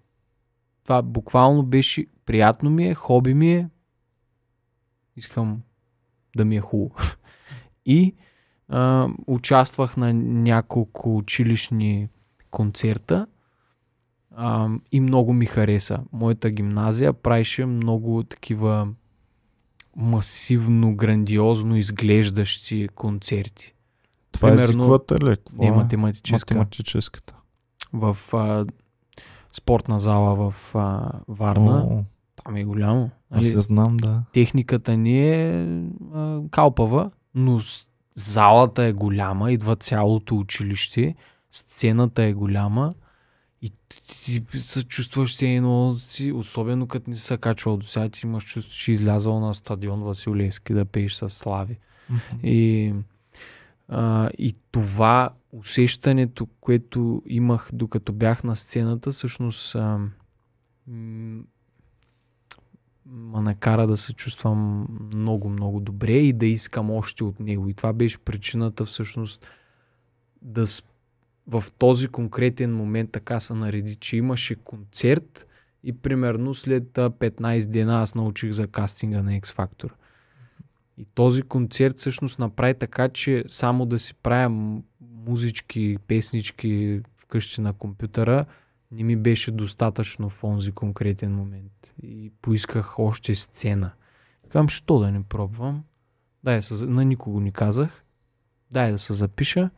Това буквално беше приятно ми е, хоби ми е, искам да ми е хубаво. И а, участвах на няколко училищни концерта а, и много ми хареса. Моята гимназия правеше много такива масивно, грандиозно изглеждащи концерти. Това е Примерно- езиковата ли? Какво Не е? математическа. Математическата. В а, спортна зала в а, Варна. О, Там е голямо. Аз Нали? я знам, да. Техниката ни е а, калпава, но залата е голяма, идва цялото училище, сцената е голяма и ти се чувстваш се едно си, особено като не се качвал до сега, ти имаш чувство, че излязал на стадион Василевски да пееш с слави. И, а, и това усещането, което имах докато бях на сцената, всъщност а, м- ме накара да се чувствам много, много добре и да искам още от него. И това беше причината всъщност да в този конкретен момент така се нареди, че имаше концерт и примерно след а, 15 дена аз научих за кастинга на X Factor. И този концерт всъщност направи така, че само да си правя музички, песнички вкъщи на компютъра не ми беше достатъчно в онзи конкретен момент. И поисках още сцена. Казвам, що да не пробвам? Дай да се, на никого не казах. Дай да се запиша.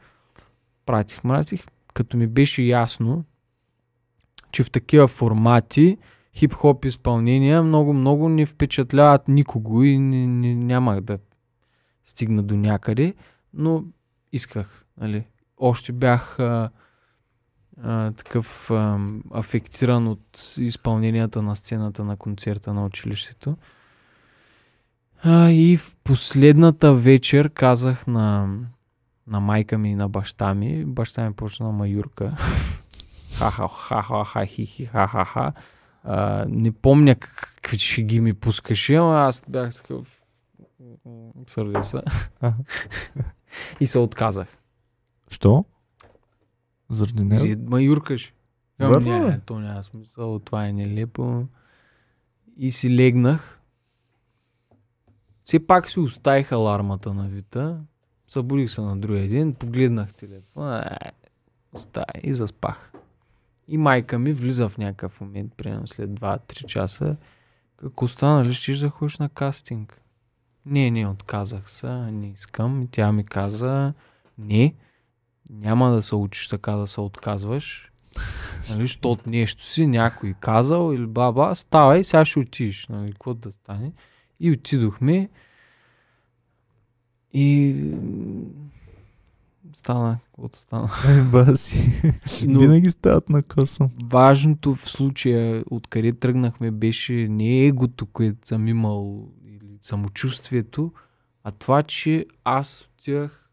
Пратих, мратих. Като ми беше ясно, че в такива формати хип-хоп изпълнения много-много не впечатляват никого и не, не, нямах да стигна до някъде, но исках. Нали. Още бях а, а, такъв а, афектиран от изпълненията на сцената на концерта на училището. А, и в последната вечер казах на, на майка ми и на баща ми. Баща ми почна маюрка. Ха-ха-ха-ха-ха, хи-хи, ха-ха-ха. А, не помня как- какви шеги ми пускаше, ама аз бях такъв. Аха. и се отказах. Що? Заради Не. нея? Ма юркаш. Не, ли? не, то няма смисъл, това е нелепо. И си легнах. Все пак си оставих алармата на Вита. Събудих се на другия ден, погледнах телефона, е, оставя и заспах. И майка ми влиза в някакъв момент, примерно след 2-3 часа. Какво стана, ли щеш да ходиш на кастинг? Не, не, отказах се, не искам. Тя ми каза, не, няма да се учиш така да се отказваш. Нали, защото нещо си някой казал или баба, ставай, сега ще отидеш. Нали, какво да стане? И отидохме. И стана, каквото стана. Ай, баси. Но- Винаги стават на косъм. Важното в случая, откъде тръгнахме, беше не егото, което съм имал или самочувствието, а това, че аз отивах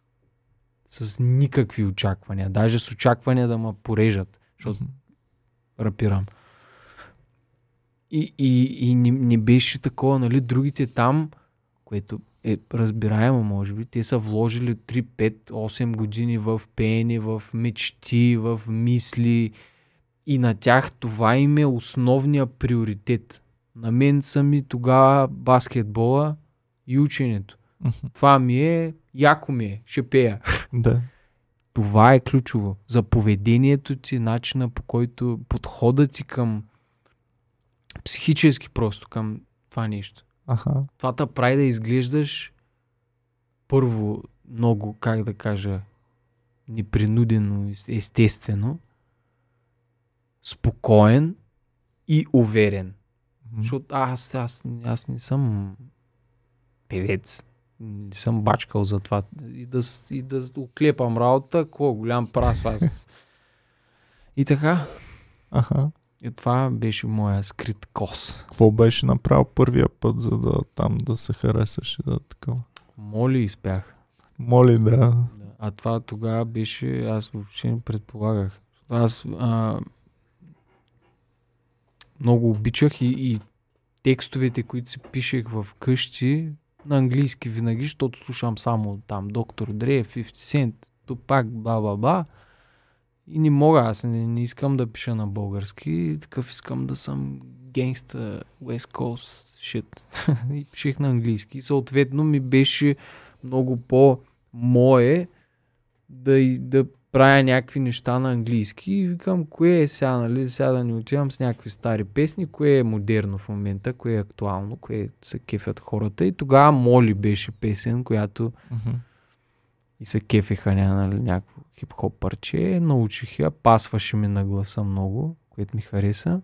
с никакви очаквания. Даже с очаквания да ме порежат, защото рапирам. И, и, и не, не беше такова, нали, другите там, което е разбираемо, може би, те са вложили 3, 5, 8 години в пеене, в мечти, в мисли и на тях това им е основният приоритет. На мен са ми тогава баскетбола и ученето. Това ми е, яко ми е, ще пея. Да. Това е ключово. За поведението ти, начина по който подходът ти към психически просто към това нещо. Аха. Това те прави да изглеждаш първо много, как да кажа, непринудено, ес- естествено, спокоен и уверен. Защото аз, аз, аз не съм певец. Не съм бачкал за това. И да, и да оклепам работа, какво голям прас аз. И така. Аха. И това беше моя скрит кос. Какво беше направил първия път, за да там да се харесаш и да такова? Моли изпях. Моли да. Да. А това тогава беше, аз въобще не предполагах. Аз а, много обичах и, и текстовете, които си пишех в къщи, на английски винаги, защото слушам само там Доктор Дре, 50 Cent, Тупак, бла бла бла. И не мога, аз не, не искам да пиша на български, такъв искам да съм генгста, West Coast, shit. и пишех на английски. Съответно ми беше много по мое да, да правя някакви неща на английски и викам, кое е сега, нали, сега да не отивам с някакви стари песни, кое е модерно в момента, кое е актуално, кое се кефят хората. И тогава Моли беше песен, която Мгм. и се кефеха нали, някакво хип-хоп парче. Научих я, пасваше ми на гласа много, което ми хареса.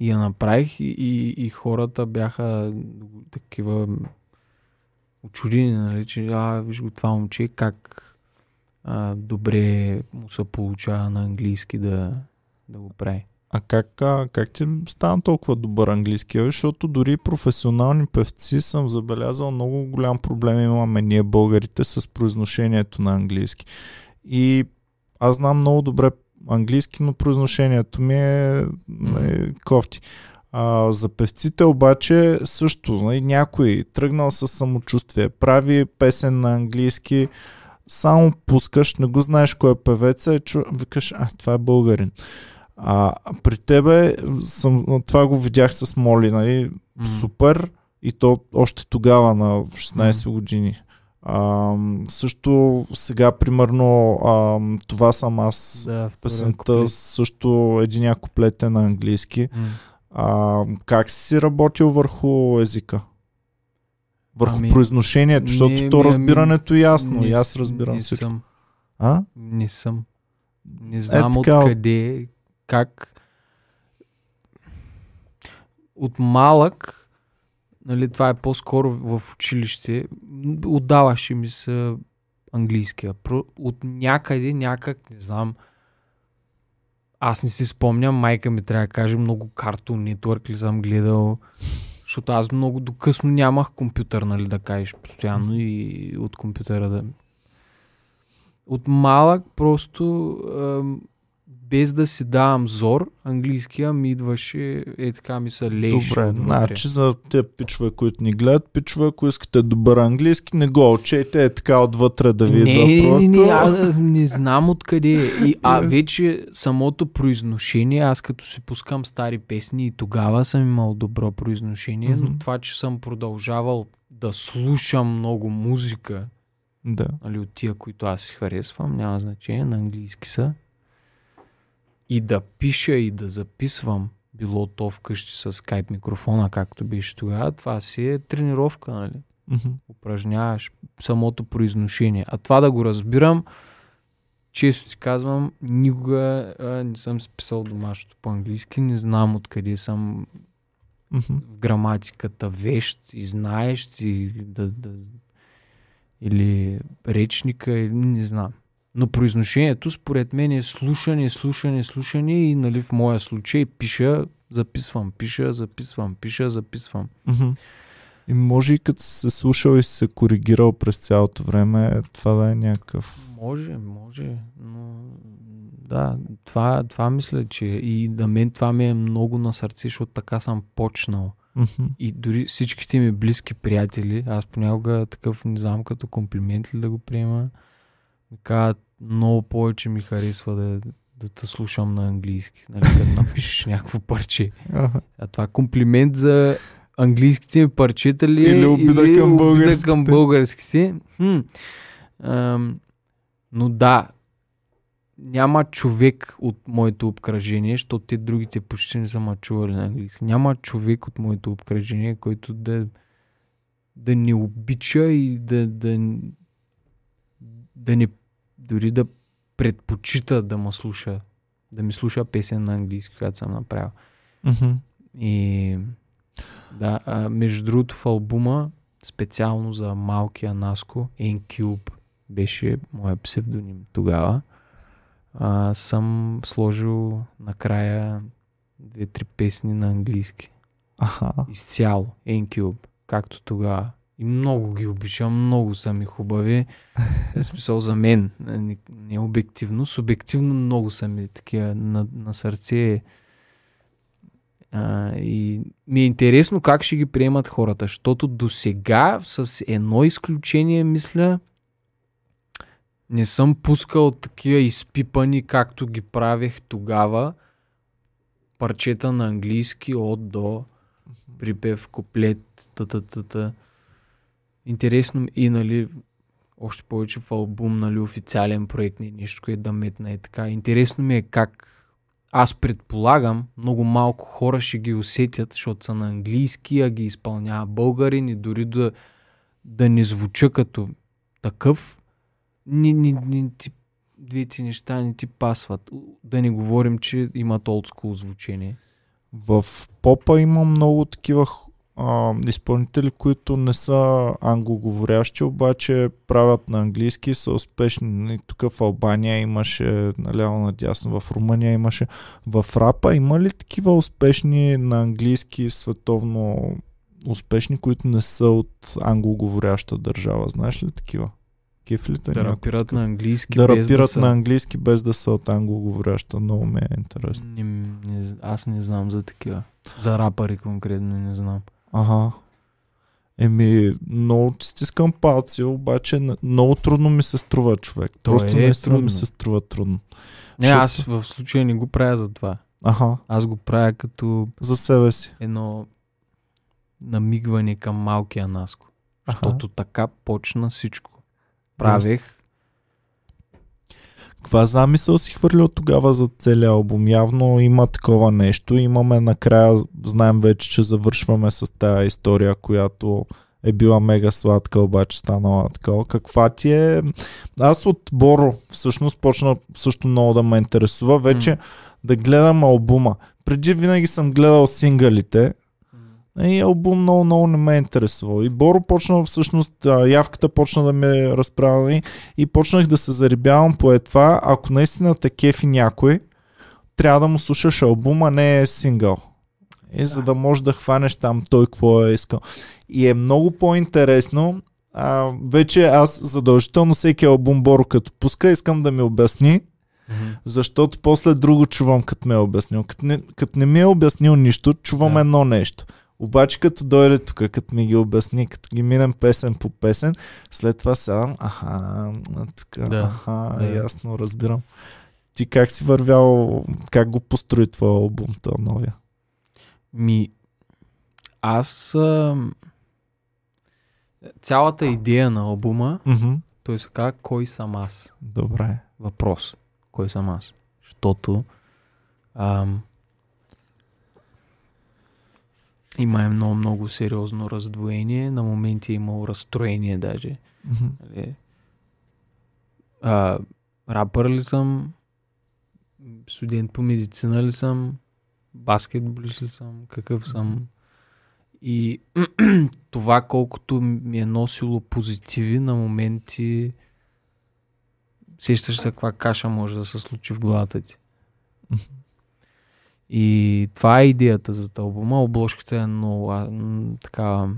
И я направих и, и, и хората бяха такива очудени, нали, че а, виж го това момче, как а, добре му се получава на английски да, да го прави. А как, а, как ти стана толкова добър английски? Защото дори професионални певци съм забелязал много голям проблем имаме ние българите с произношението на английски. И аз знам много добре английски, но произношението ми е, е кофти. А, за певците обаче също, нали, някой тръгнал с самочувствие, прави песен на английски, само пускаш, не го знаеш кой е певец, е, чу... викаш, а, това е българин. А при тебе, съм, това го видях с Моли, нали, mm. супер, и то още тогава на 16 mm. години. А, също сега, примерно, а, това съм аз, Да, песента, също един куплет е на английски. М. А, как си работил върху езика? Върху Ами, произношението, защото не, то разбирането е ясно. Не и аз разбирам не всичко. Съм, А? не съм. Не знам Е, така, откъде, как. От малък, нали, това е по-скоро в училище, отдаваше ми се английския. От някъде, някак, не знам, аз не си спомням, майка ми трябва да каже много Cartoon Network ли съм гледал, защото аз много докъсно нямах компютър, нали, да кажеш постоянно и от компютъра да... От малък просто ам, без да си давам зор, английския ми идваше, е така ми се лееше Добре, отвътре. значи за те пичове, които ни гледат, пичове, ако искате добър английски, не го учете, е така отвътре да ви не, идва просто. не, не, аз не знам откъде е. И, а вече самото произношение, аз като си пускам стари песни и тогава съм имал добро произношение, Мгм. но това, че съм продължавал да слушам много музика, Да. нали, от тия, които аз си харесвам, няма значение, на английски са. И да пиша и да записвам, било то вкъщи с скайп микрофона, както беше тогава, това си е тренировка, нали? Мгм. упражняваш самото произношение. А това да го разбирам, често ти казвам, никога а, не съм си писал домашното по-английски, не знам откъде съм Мгм. в граматиката вещ и знаеш и да, да, или речника, или не знам. Но произношението според мен е слушане, слушане, слушане и нали, в моя случай пиша, записвам, пиша, записвам, пиша, записвам. И може и като се слушал и се коригирал през цялото време, това да е някакъв... Може, може, но да, това, това мисля, че и на мен това ми е много на сърце, защото така съм почнал. Мгм. И дори всичките ми близки приятели, аз понякога такъв не знам като комплимент ли да го приема, ми казват, много повече ми харесва да, да те слушам на английски, нали, като напишеш някакво парче. А това комплимент за английските ми парчета ли е? Или обида към обида към българските? българските? Хм. Ам, но да, няма човек от моето обкръжение, защото те другите почти не са ма чували на английски. Няма човек от моето обкръжение, който да, да не обича и да, да, да не дори да предпочита да ме слуша, да ми слуша песен на английски, която съм направил. Мгм. И да, а, между другото в албума, специално за малкия Наско, N-Cube беше моя псевдоним тогава, а, съм сложил накрая две-три песни на английски. Аха. Изцяло, N-Cube, както тогава. И много ги обичам, много са ми хубави. В смисъл за мен, не, обективно, субективно много са ми такива на, на сърце. А, и ми е интересно как ще ги приемат хората, защото до сега, с едно изключение, мисля, не съм пускал такива изпипани, както ги правех тогава, парчета на английски от до припев, куплет, та-та-та-та. Интересно и, нали, още повече в албум, нали, официален проект, не нещо, което да метна и така. Интересно ми е как аз предполагам, много малко хора ще ги усетят, защото са на английски, а ги изпълнява българин и дори да, да не звуча като такъв, ни, ни, ни, ти, двете неща не ти пасват. Да не говорим, че имат олдскул звучение. В попа има много такива а, изпълнители, които не са англоговорящи, обаче правят на английски са успешни. Тук в Албания имаше, наляво надясно, в Румъния имаше. В рапа има ли такива успешни на английски световно успешни, които не са от англоговоряща държава? Знаеш ли такива? Кефлите Да рапират на английски. да без рапират да са... на английски без да са от англоговоряща. Много ме е интересно. Не, не, аз не знам за такива. За рапъри конкретно не знам. Ага. Еми, много ти стискам палци, обаче много трудно ми се струва човек. То Просто е наистина ми трудно. се струва трудно. Не, Защото- аз в случая не го правя за това. Аха, Аз го правя като за себе си. едно намигване към малкия Наско. Аха. Защото така почна всичко. Правех. Каква замисъл си хвърлил тогава за целия албум? Явно има такова нещо. Имаме накрая, знаем вече, че завършваме с тази история, която е била мега сладка, обаче станала такова. Каква ти е... Аз от Боро всъщност почна също много да ме интересува вече М. да гледам албума. Преди винаги съм гледал сингалите, и албум много, много не ме е интересувал. И Боро почна всъщност, а, явката почна да ме разправя и, почнах да се зарибявам по е това, ако наистина те кефи някой, трябва да му слушаш албума, не е сингъл. И за да можеш да хванеш там той какво е искал. И е много по-интересно. А, вече аз задължително всеки албум Боро като пуска, искам да ми обясни, Мгм. защото после друго чувам, като ме е обяснил. Като не, като не ми е обяснил нищо, чувам Да. едно нещо. Обаче като дойде тук, като ми ги обясни, като ги минем песен по песен, след това седам, аха, тук, Да, аха, да. ясно, разбирам. Ти как си вървял, как го построи твоя албум, този новия? Ми, аз... А... Цялата идея на албума, Мгм. той се казва Кой съм аз? Добре. Въпрос. Кой съм аз? Защото ам, има е много, много сериозно раздвоение. На моменти е имало разстроение даже. Нали? А, рапър ли съм? Студент по медицина ли съм? Баскетболист ли съм? Какъв съм? И това колкото ми е носило позитиви, на моменти сещаш се каква каша може да се случи в главата ти. И това е идеята за албума. Обложката е много а, така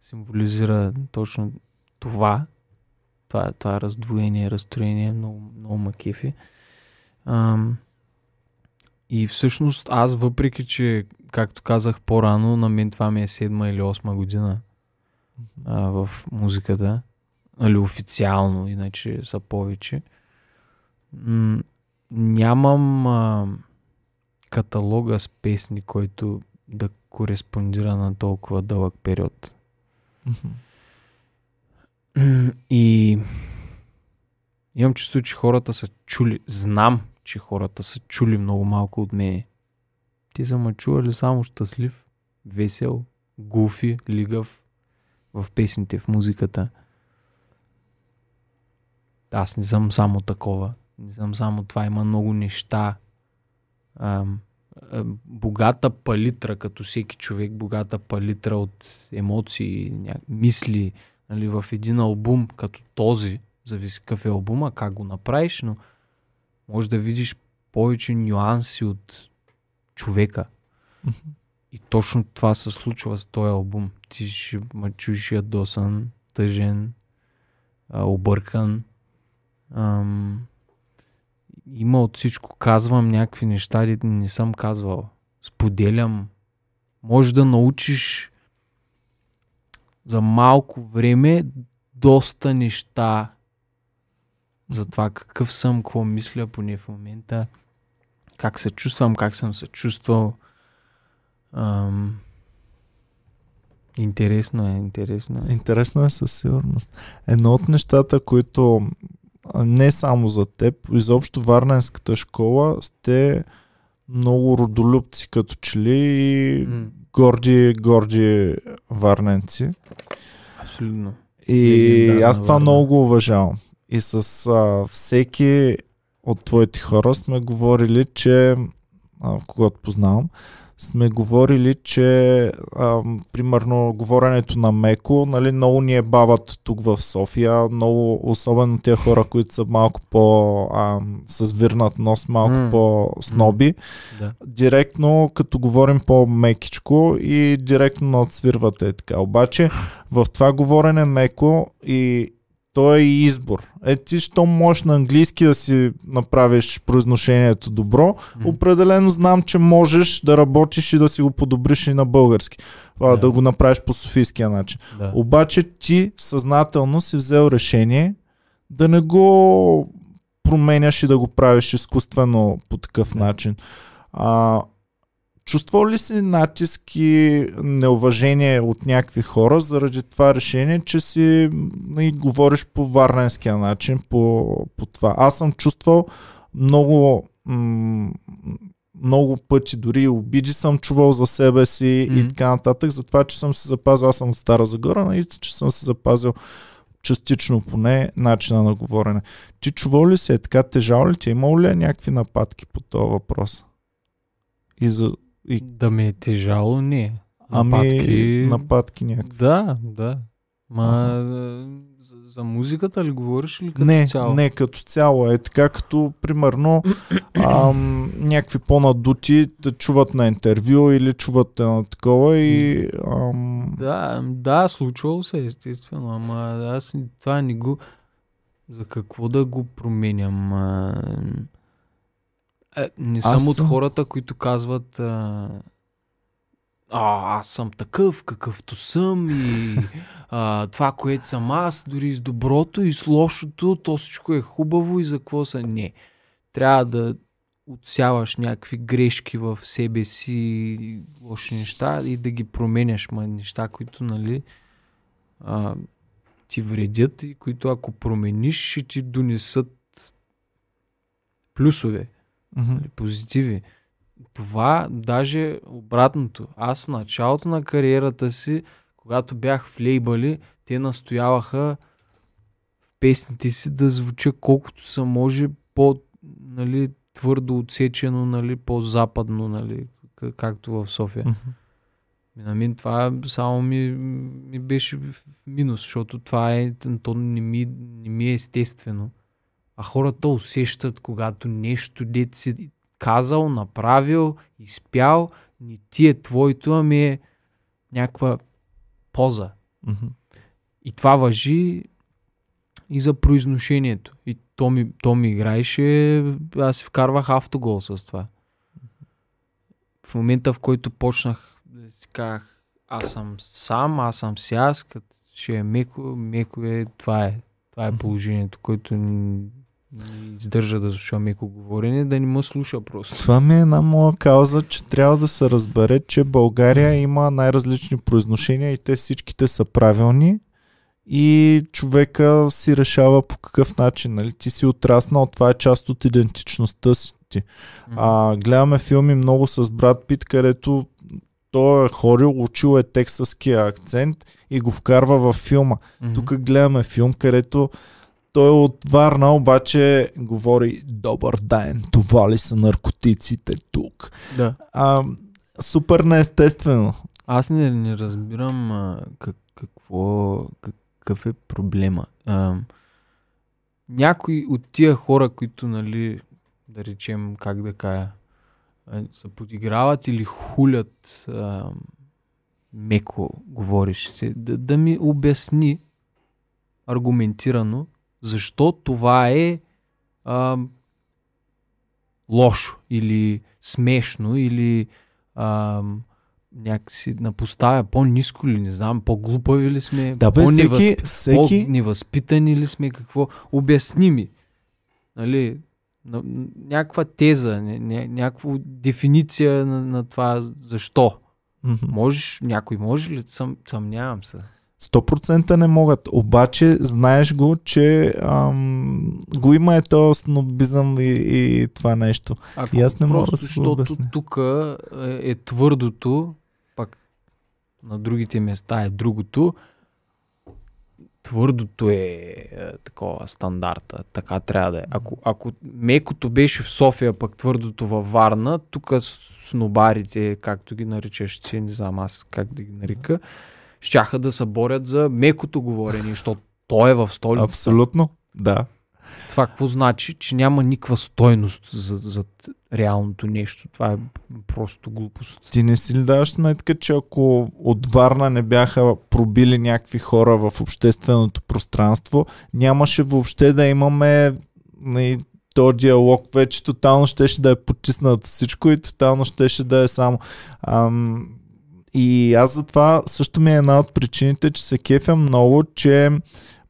символизира точно това. Това, това раздвоение, разстроение, много, много ма кефи. Ам, и всъщност аз, въпреки че, както казах по-рано, на мен това ми е седма или осма година а, в музиката, нали, официално, иначе са повече. М- нямам а, каталога с песни, който да кореспондира на толкова дълъг период. И имам чувство, че хората са чули, знам, че хората са чули много малко от мене. Ти са ме чували само щастлив, весел, гуфи, лигав в песните, в музиката. Аз не съм само такова. Не съм само това. Има много неща. А, богата палитра, като всеки човек, богата палитра от емоции, ня... мисли, нали, в един албум като този, зависи какъв е албума, как го направиш, но може да видиш повече нюанси от човека. И точно това се случва с този албум. Ти ще ме чуеш ядосан, тъжен, а, объркан. Ам, има от всичко. Казвам някакви неща, дето не съм казвал. Споделям. Може да научиш за малко време доста неща за това какъв съм, какво мисля поне в момента, как се чувствам, как съм се чувствал. Ам... Интересно е, интересно е. Интересно е със сигурност. Едно от нещата, които не само за теб, изобщо Варненската школа сте много родолюбци като че ли и горди, горди варненци. Абсолютно. И Легендарна аз това Варна. много го уважавам. И с а, всеки от твоите хора сме говорили, че а, когато познавам, сме говорили, че а, примерно говоренето на меко, нали, много ни е бават тук в София, много, особено тия хора, които са малко по а, с вирнат нос, малко М. по-сноби, Да. директно като говорим по-мекичко и директно надсвирвате така. Обаче в това говорене меко и то е избор. Е, ти, що можеш на английски да си направиш произношението добро, М. определено знам, че можеш да работиш и да си го подобриш и на български. А, Да. да го направиш по софийския начин. Да. Обаче ти съзнателно си взел решение да не го променяш и да го правиш изкуствено по такъв Да. начин. А, чувствал ли си натиск и неуважение от някакви хора заради това решение, че си и говориш по варненския начин, по, по това? Аз съм чувствал много м- много пъти, дори и обиди съм чувал за себе си Мгм. и така нататък, за това, че съм се запазил, аз съм от Стара Загора, нали, че съм се запазил частично поне начина на говорене. Ти чувал ли се е така, тежал ли ти? Имал ли е някакви нападки по този въпрос? И за... И, Да ме е тежало, не. ами, Нападки... нападки някакви. Да, да. Ма за, за музиката ли говориш или като не, цяло? не, като цяло е така, като примерно ам, някакви по-надути те чуват на интервю или чуват на такова и ам, Да, да, случвало се, естествено, ама аз това не го... За какво да го променям? А, е, не съм Аз от съм- хората, които казват а, а, аз съм такъв, какъвто съм и а, това, което съм аз, дори с доброто и с лошото, то всичко е хубаво и за какво са. Не. Трябва да отсяваш някакви грешки в себе си, лоши неща и да ги променяш, ма неща, които, нали, а, ти вредят и които ако промениш, ще ти донесат плюсове нали, позитиви. Това даже обратното. Аз в началото на кариерата си, когато бях в лейбъли, те настояваха в песните си да звуча колкото се може по нали, твърдо отсечено, нали, по-западно, нали, както в София. И На мен това само ми, ми беше в минус, защото това е, то не ми, не ми е естествено. А хората усещат, когато нещо дет си казал, направил, изпял, не ти е твоето, ами е някаква поза. Мгм. И това въжи и за произношението. И то ми, то ми играеше, аз си вкарвах автогол с това. В момента, в който почнах да си казах, аз съм сам, аз съм си аз, като ще е меко, меко е, това е. Това е положението, което ни, издържа да слуша меко говорене, да не му слуша просто. Това ми е една моя кауза, че трябва да се разбере, че България има най-различни произношения и те всичките са правилни и човека си решава по какъв начин. Нали? Ти си отраснал, това е част от идентичността си. А, гледаме филми много с Брат Пит, където той е ходил, учил е тексаския акцент и го вкарва във филма. Мгм. Тук гледаме филм, където той е от Варна, обаче говори Добър ден, това ли са наркотиците тук? Да. А, супер неестествено. Аз не, не разбирам а, как, какво, как, какъв е проблема. А, някои от тия хора, които, нали, да речем, как да кажа, се подиграват или хулят а, меко говорещите, да, да ми обясни аргументирано защо това е а, лошо или смешно или а, някакси напоставя по-низко ли, не знам, по-глупави ли сме, Да бе, по-невъз- всеки, всеки, по-невъзпитани ли сме, какво? Обясни ми. Нали, на, някаква теза, ня, ня, някаква дефиниция на, на това защо. Мгм. Можеш, някой може ли? Съм, съмнявам се. 100% не могат. Обаче знаеш го, че ам, го има е то снобизъм и, и това нещо. Ако И аз не мога да си го обясня. тук е, е твърдото, пак на другите места е другото, твърдото е, е такова стандарта, така трябва да е. Ако, ако мекото беше в София, пък твърдото във Варна, тук снобарите, както ги наричаш ти, не знам аз как да ги нарека, щяха да се борят за мекото говорене, защото той е в столицата. Абсолютно, да. Това какво значи? Че няма никаква стойност за, за реалното нещо. Това е просто глупост. Ти не си ли даваш сметка, че ако от Варна не бяха пробили някакви хора в общественото пространство, нямаше въобще да имаме нали, то диалог вече тотално щеше да е потиснат всичко и тотално щеше да е само ам, и аз затова също ми е една от причините, че се кефя много, че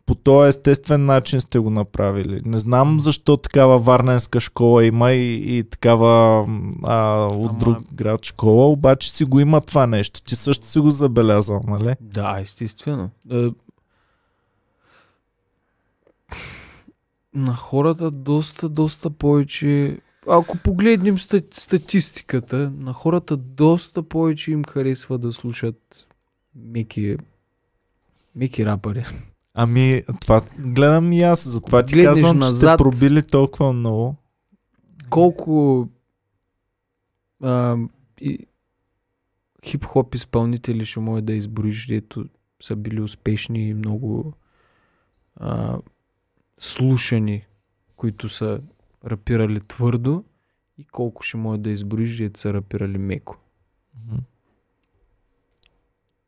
по този естествен начин сте го направили. Не знам защо такава варненска школа има и, и такава а, от Ама... друг град школа, обаче си го има това нещо. Ти също си го забелязал, нали? Да, естествено. Е, на хората доста, доста повече ако погледнем статистиката, на хората доста повече им харесва да слушат меки, меки рапъри. Ами, това гледам и аз, затова ти Гледнеш казвам, назад, че сте пробили толкова много. Колко а, и, хип-хоп изпълнители ще може да изброиш, дето са били успешни и много а, слушани, които са рапирали твърдо и колко ще може да изброиш, дето са рапирали меко. Mm-hmm.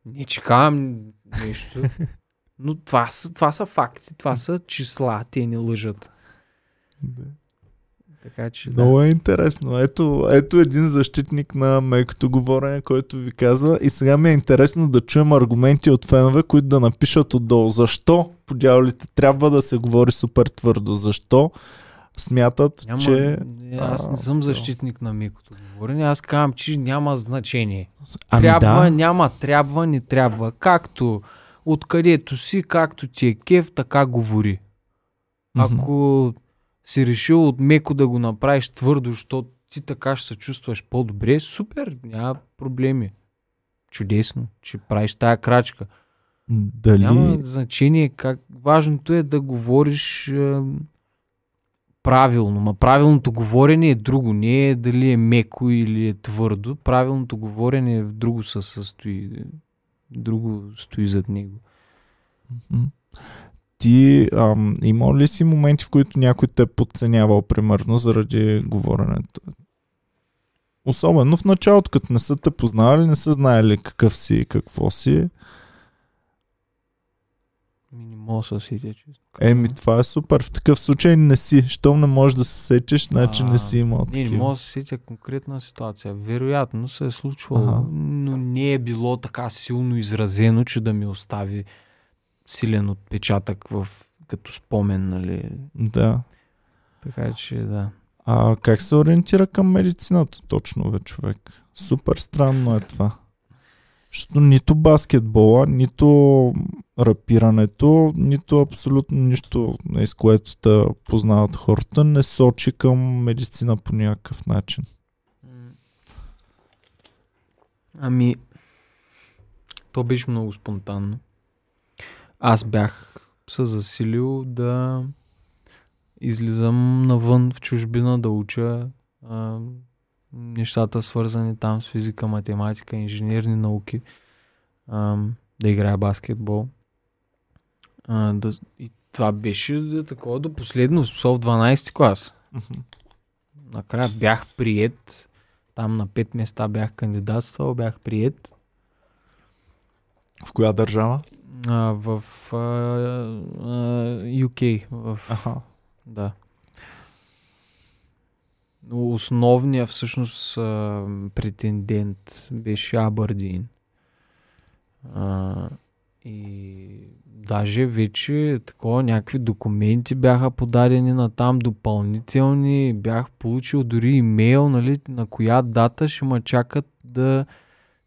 Не чекавам нещо. Но това са, това са факти, това са числа, те не лъжат. Да. Така че, да. Много е интересно. Ето, ето един защитник на мекото говорене, който ви казва. И сега ми е интересно да чуем аргументи от фенове, които да напишат отдолу. Защо, по дяволите, трябва да се говори супер твърдо? Защо смятат, няма, че... Аз не съм защитник на мекото говорене. Аз казвам, че няма значение. Ами трябва, да. няма, трябва, не трябва. Както откъдето си, както ти е кев, така говори. Ако mm-hmm. си решил от меко да го направиш твърдо, защото ти така ще се чувстваш по-добре, супер, няма проблеми. Чудесно, че правиш тая крачка. Дали... Няма значение как. Важното е да говориш правилно. Ма правилното говорене е друго. Не е дали е меко или е твърдо. Правилното говорене е друго се състои друго стои зад него. Ти ам, има ли си моменти, в които някой те е подценявал, примерно, заради говоренето? Особено в началото, като не са те познавали, не са знаели какъв си и какво си. Минимал се сетя, че... Еми, това е супер. В такъв случай не си. Щом не можеш да се сетиш, значи не си имал такива. Не, не мога да се сетя конкретна ситуация. Вероятно се е случвало, ага. но не е било така силно изразено, че да ми остави силен отпечатък в, като спомен, нали? Да. Така че, да. А как се ориентира към медицината точно, бе, човек? Супер странно е това. Защото нито баскетбола, нито рапирането, нито абсолютно нищо, с което да познават хората, не сочи към медицина по някакъв начин. Ами, то беше много спонтанно. Аз бях се засилил да излизам навън в чужбина да уча а, нещата свързани там с физика, математика, инженерни науки, а, да играя баскетбол. А, да, и това беше да, такова до последно, в 12 клас. Накрая бях прият. Там на 5 места бях кандидатствал, бях прият. В коя държава? А, в а, а, UK. В, Аха. Да. Основният всъщност претендент беше Абърдин. И даже вече такова някакви документи бяха подадени на там допълнителни. Бях получил дори имейл, нали, на коя дата ще ме чакат да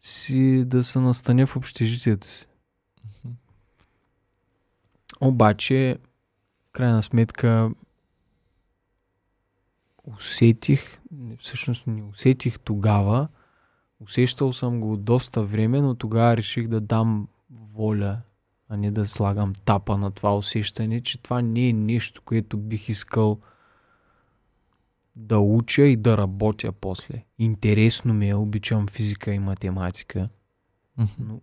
си да се настане в общежитието си. Обаче, в крайна сметка, усетих, всъщност не усетих тогава, усещал съм го доста време, но тогава реших да дам воля а не да слагам тапа на това усещане, че това не е нещо, което бих искал да уча и да работя после. Интересно ми е, обичам физика и математика, но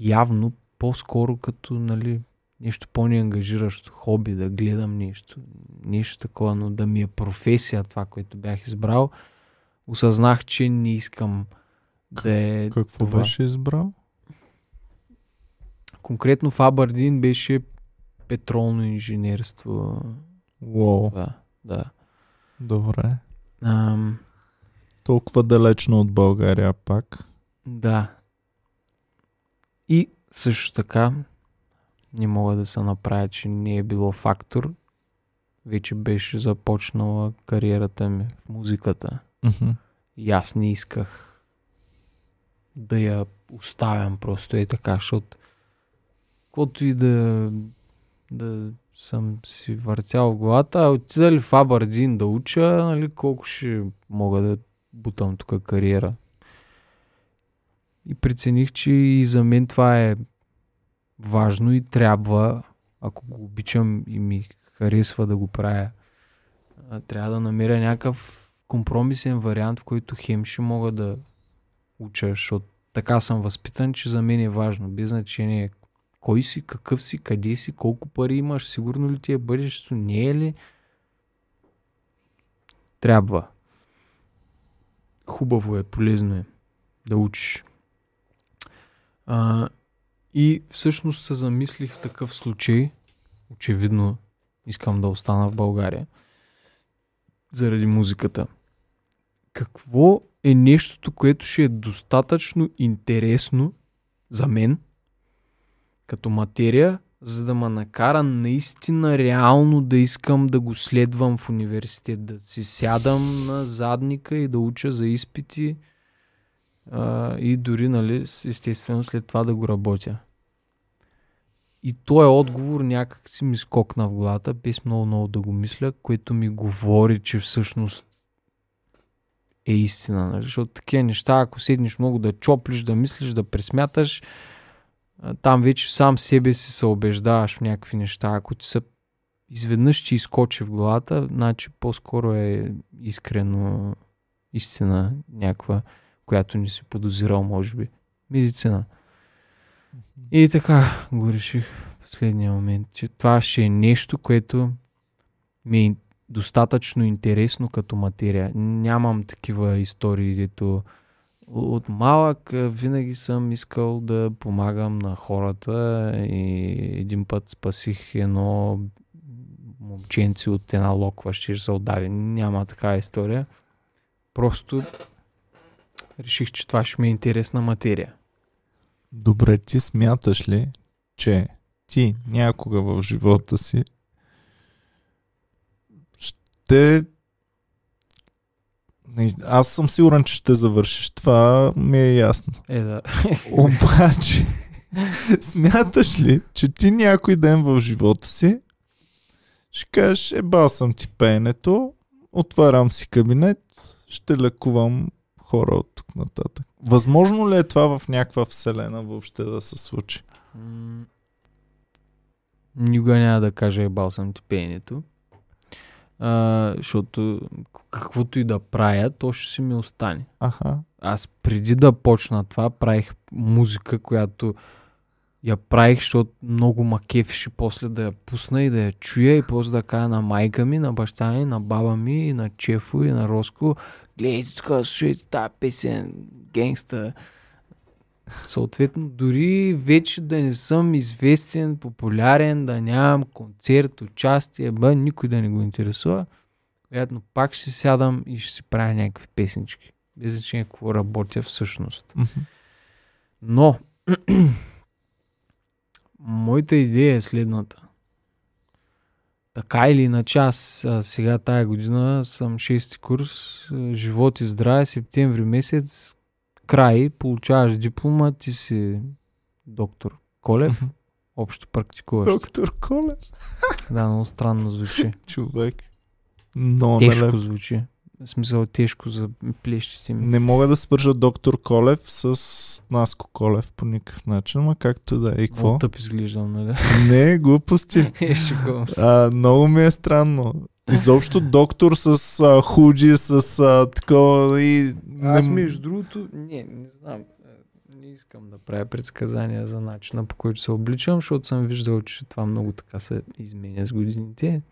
явно по-скоро като нали, нещо по-неангажиращо, хоби, да гледам нещо, нещо такова, но да ми е професия това, което бях избрал, осъзнах, че не искам да е Какво това. беше избрал? Конкретно в Абърдин беше петролно инженерство. Уау, Да, да. добре. Ам, Толкова далечно от България пак. да. И също така не мога да се направя, че не е било фактор. Вече беше започнала кариерата ми в музиката. Мгм. И аз не исках да я оставям просто е така, защото каквото и да, да съм си въртял главата, а отида ли в Абърдин да уча, нали, колко ще мога да бутам тук кариера. И прецених, че и за мен това е важно и трябва, ако го обичам и ми харесва да го правя, трябва да намеря някакъв компромисен вариант, в който хем ще мога да уча, защото така съм възпитан, че за мен е важно, без значение кой си, какъв си, къде си, колко пари имаш, сигурно ли ти е бъдещето, не е ли. Трябва. Хубаво е, полезно е да учиш. А, и всъщност се замислих в такъв случай, очевидно искам да остана в България, заради музиката. Какво е нещото, което ще е достатъчно интересно за мен, като материя, за да ме накара наистина реално да искам да го следвам в университет, да си сядам на задника и да уча за изпити а, и дори, нали, естествено след това да го работя. И този отговор някак си ми скокна в главата, без много-много да го мисля, което ми говори, че всъщност е истина. Нали? Защото такива неща, ако седнеш много да чоплиш, да мислиш, да пресмяташ, там вече сам себе си се убеждаваш в някакви неща. Ако ти са изведнъж ти изкочи в главата, значи по-скоро е искрено истина някаква, която не си подозирал, може би. Медицина. И така го реших в последния момент, че това ще е нещо, което ми е достатъчно интересно като материя. Нямам такива истории, дето от малък а, винаги съм искал да помагам на хората и един път спасих едно момченце от една локва, ще се отдави. Няма такава история. Просто реших, че това ще ми е интересна материя. Добре, ти смяташ ли, че ти някога в живота си ще... Аз съм сигурен, че ще завършиш. Това ми е ясно. Е, да. Обаче, смяташ ли, че ти някой ден в живота си ще кажеш, еба съм ти пеенето, отварям си кабинет, ще лекувам хора от тук нататък. Възможно ли е това в някаква вселена въобще да се случи? М, Никога няма да кажа ебал съм ти пеенето. А, защото каквото и да правя, то ще си ми остане. Аха. Аз преди да почна това, правих музика, която я правих, защото много ма кефеше после да я пусна и да я чуя и после да кажа на майка ми, на баща ми, на баба ми, и на Чефо и на Роско. Гледайте тук, слушайте тази песен, генгста. Съответно, дори вече да не съм известен, популярен, да нямам концерт, участие, ба, никой да не го интересува, вероятно пак ще сядам и ще си правя някакви песнички. Без значение какво работя всъщност. Но, моята идея е следната. Така или иначе, аз сега тая година съм 6 курс, а, живот и здраве, септември месец, край, получаваш диплома, ти си доктор Колев, общо практикуваш. Доктор Колев. Да, много странно звучи. Човек. Много Тежко нелепо. звучи. В смисъл тежко за плещите ми. Не мога да свържа доктор Колев с Наско Колев по никакъв начин, ма както да е. И какво? Тъп изглеждам, нали? Не, глупости. Е. А, много ми е странно. Изобщо доктор с а, худжи, с а, такова и... Аз между другото, не, не знам. е, Не искам да правя предсказания за начина по който се обличам, защото съм виждал, че това много така се изменя с годините.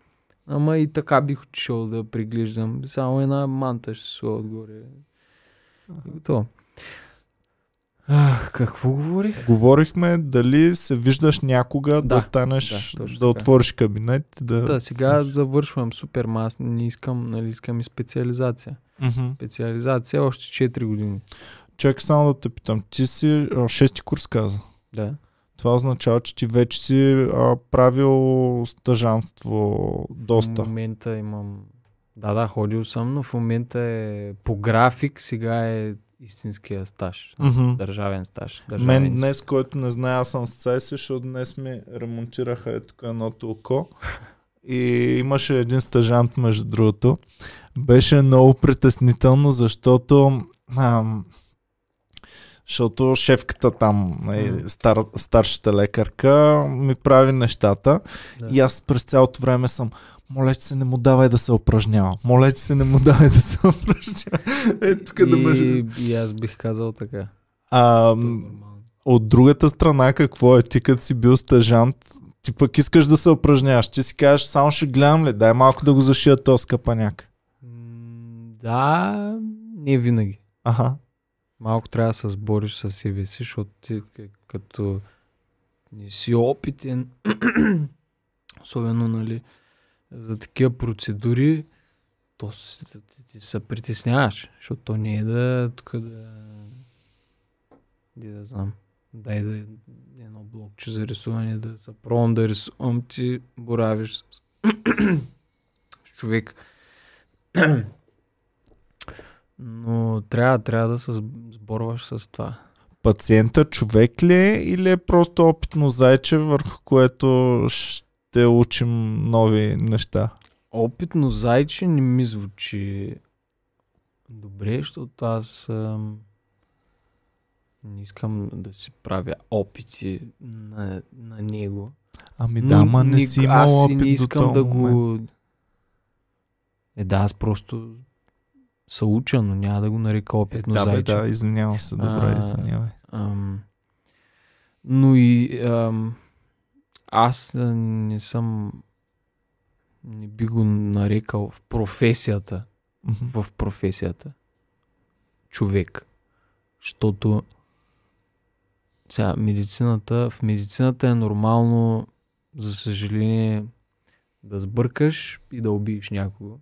Ама и така бих отишъл да приглеждам. Само една манта ще се отгоре. И готово. Ах, какво говорих? Говорихме дали се виждаш някога да, Да, станеш, да, да, отвориш кабинет. Да... Да, сега завършвам супер, ма аз не искам, нали, искам и специализация. Мгм. Специализация още 4 години. Чакай само да те питам. Ти си а, шести курс каза. Да. Това означава, че ти вече си а, правил стъжанство доста. В момента имам... Да, да, ходил съм, но в момента е по график, сега е истинския стаж. Мгм. Държавен стаж. Държавен Мен изпит. днес, който не знае, аз съм с Цеси, защото днес ми ремонтираха е тук едното око. И имаше един стъжант, между другото. Беше много притеснително, защото ам, защото шефката там, е, М. стар, старшата лекарка, ми прави нещата. Да. И аз през цялото време съм моля, че се не му давай да се упражнява. Моля, че се не му давай да се упражнява. Е, тук да ме... и, и аз бих казал така. А, м, от другата страна, какво е? Ти като си бил стъжант, ти пък искаш да се упражняваш. Ти си кажеш, само ще гледам ли, дай малко да го зашия този скъпаняк. Да, не винаги. Аха. Малко трябва да се сбориш с себе си, защото ти като не си опитен, особено нали, за такива процедури, то ти, ти се притесняваш, защото то не е да тук да де да знам, дай да едно блокче за рисуване, да се пробвам да рисувам, ти боравиш с, с човек. Но трябва, трябва да се сб- сборваш с това. Пациента човек ли е или е просто опитно зайче, върху което ще учим нови неща? Опитно зайче не ми звучи добре, защото аз ам, не искам да си правя опити на, на него. Ами да, ма не си имал аз опит и не искам до да момент. го... Е, да, аз просто се уча, но няма да го нарека Е, опитно да, бе, зайче. да, извинявам се, добре, А, извинявай. Ам, но и ам, аз не съм не би го нарекал в професията, в професията човек. Защото сега медицината, в медицината е нормално, за съжаление, да сбъркаш и да убиеш някого.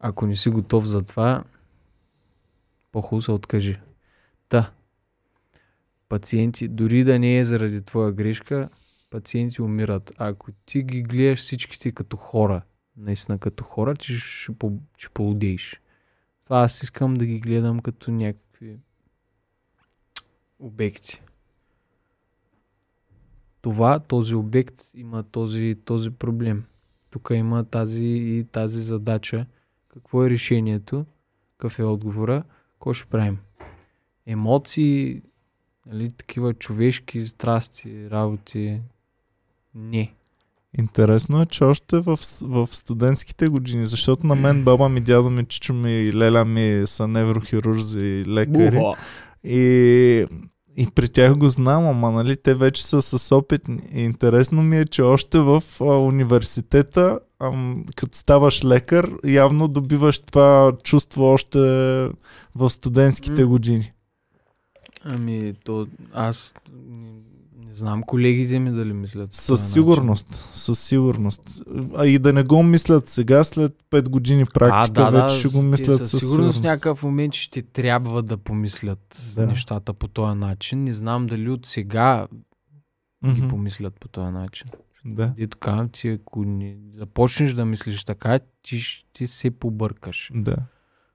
Ако не си готов за това, по-хубаво се откажи. Та, пациенти, дори да не е заради твоя грешка, пациенти умират. Ако ти ги гледаш всичките като хора, наистина като хора, ти ще, ще поудееш. Това аз искам да ги гледам като някакви обекти. Това, този обект има този, този проблем. Тук има тази и тази задача. Какво е решението? Какъв е отговора? Какво ще правим? Емоции, нали, такива човешки страсти, работи. Не. Интересно е, че още в, в студентските години, защото на мен баба ми, дядо ми, чичо ми и леля ми са неврохирурзи и лекари. И, и при тях го знам, ама нали, те вече са с опит. И интересно ми е, че още в а, университета, ам, като ставаш лекар, явно добиваш това чувство още в студентските години. Ами, то аз не, не знам колегите ми дали мислят. Със сигурност, със сигурност. А и да не го мислят сега, след 5 години практика, а, да, вече да, ще го мислят със със сигурност. сигурност. някакъв момент ще трябва да помислят Да. нещата по този начин. Не знам дали от сега ги Мгм, помислят по този начин. Да. Дето казвам ти, ако не започнеш да мислиш така, ти, щ- ти се побъркаш. Да.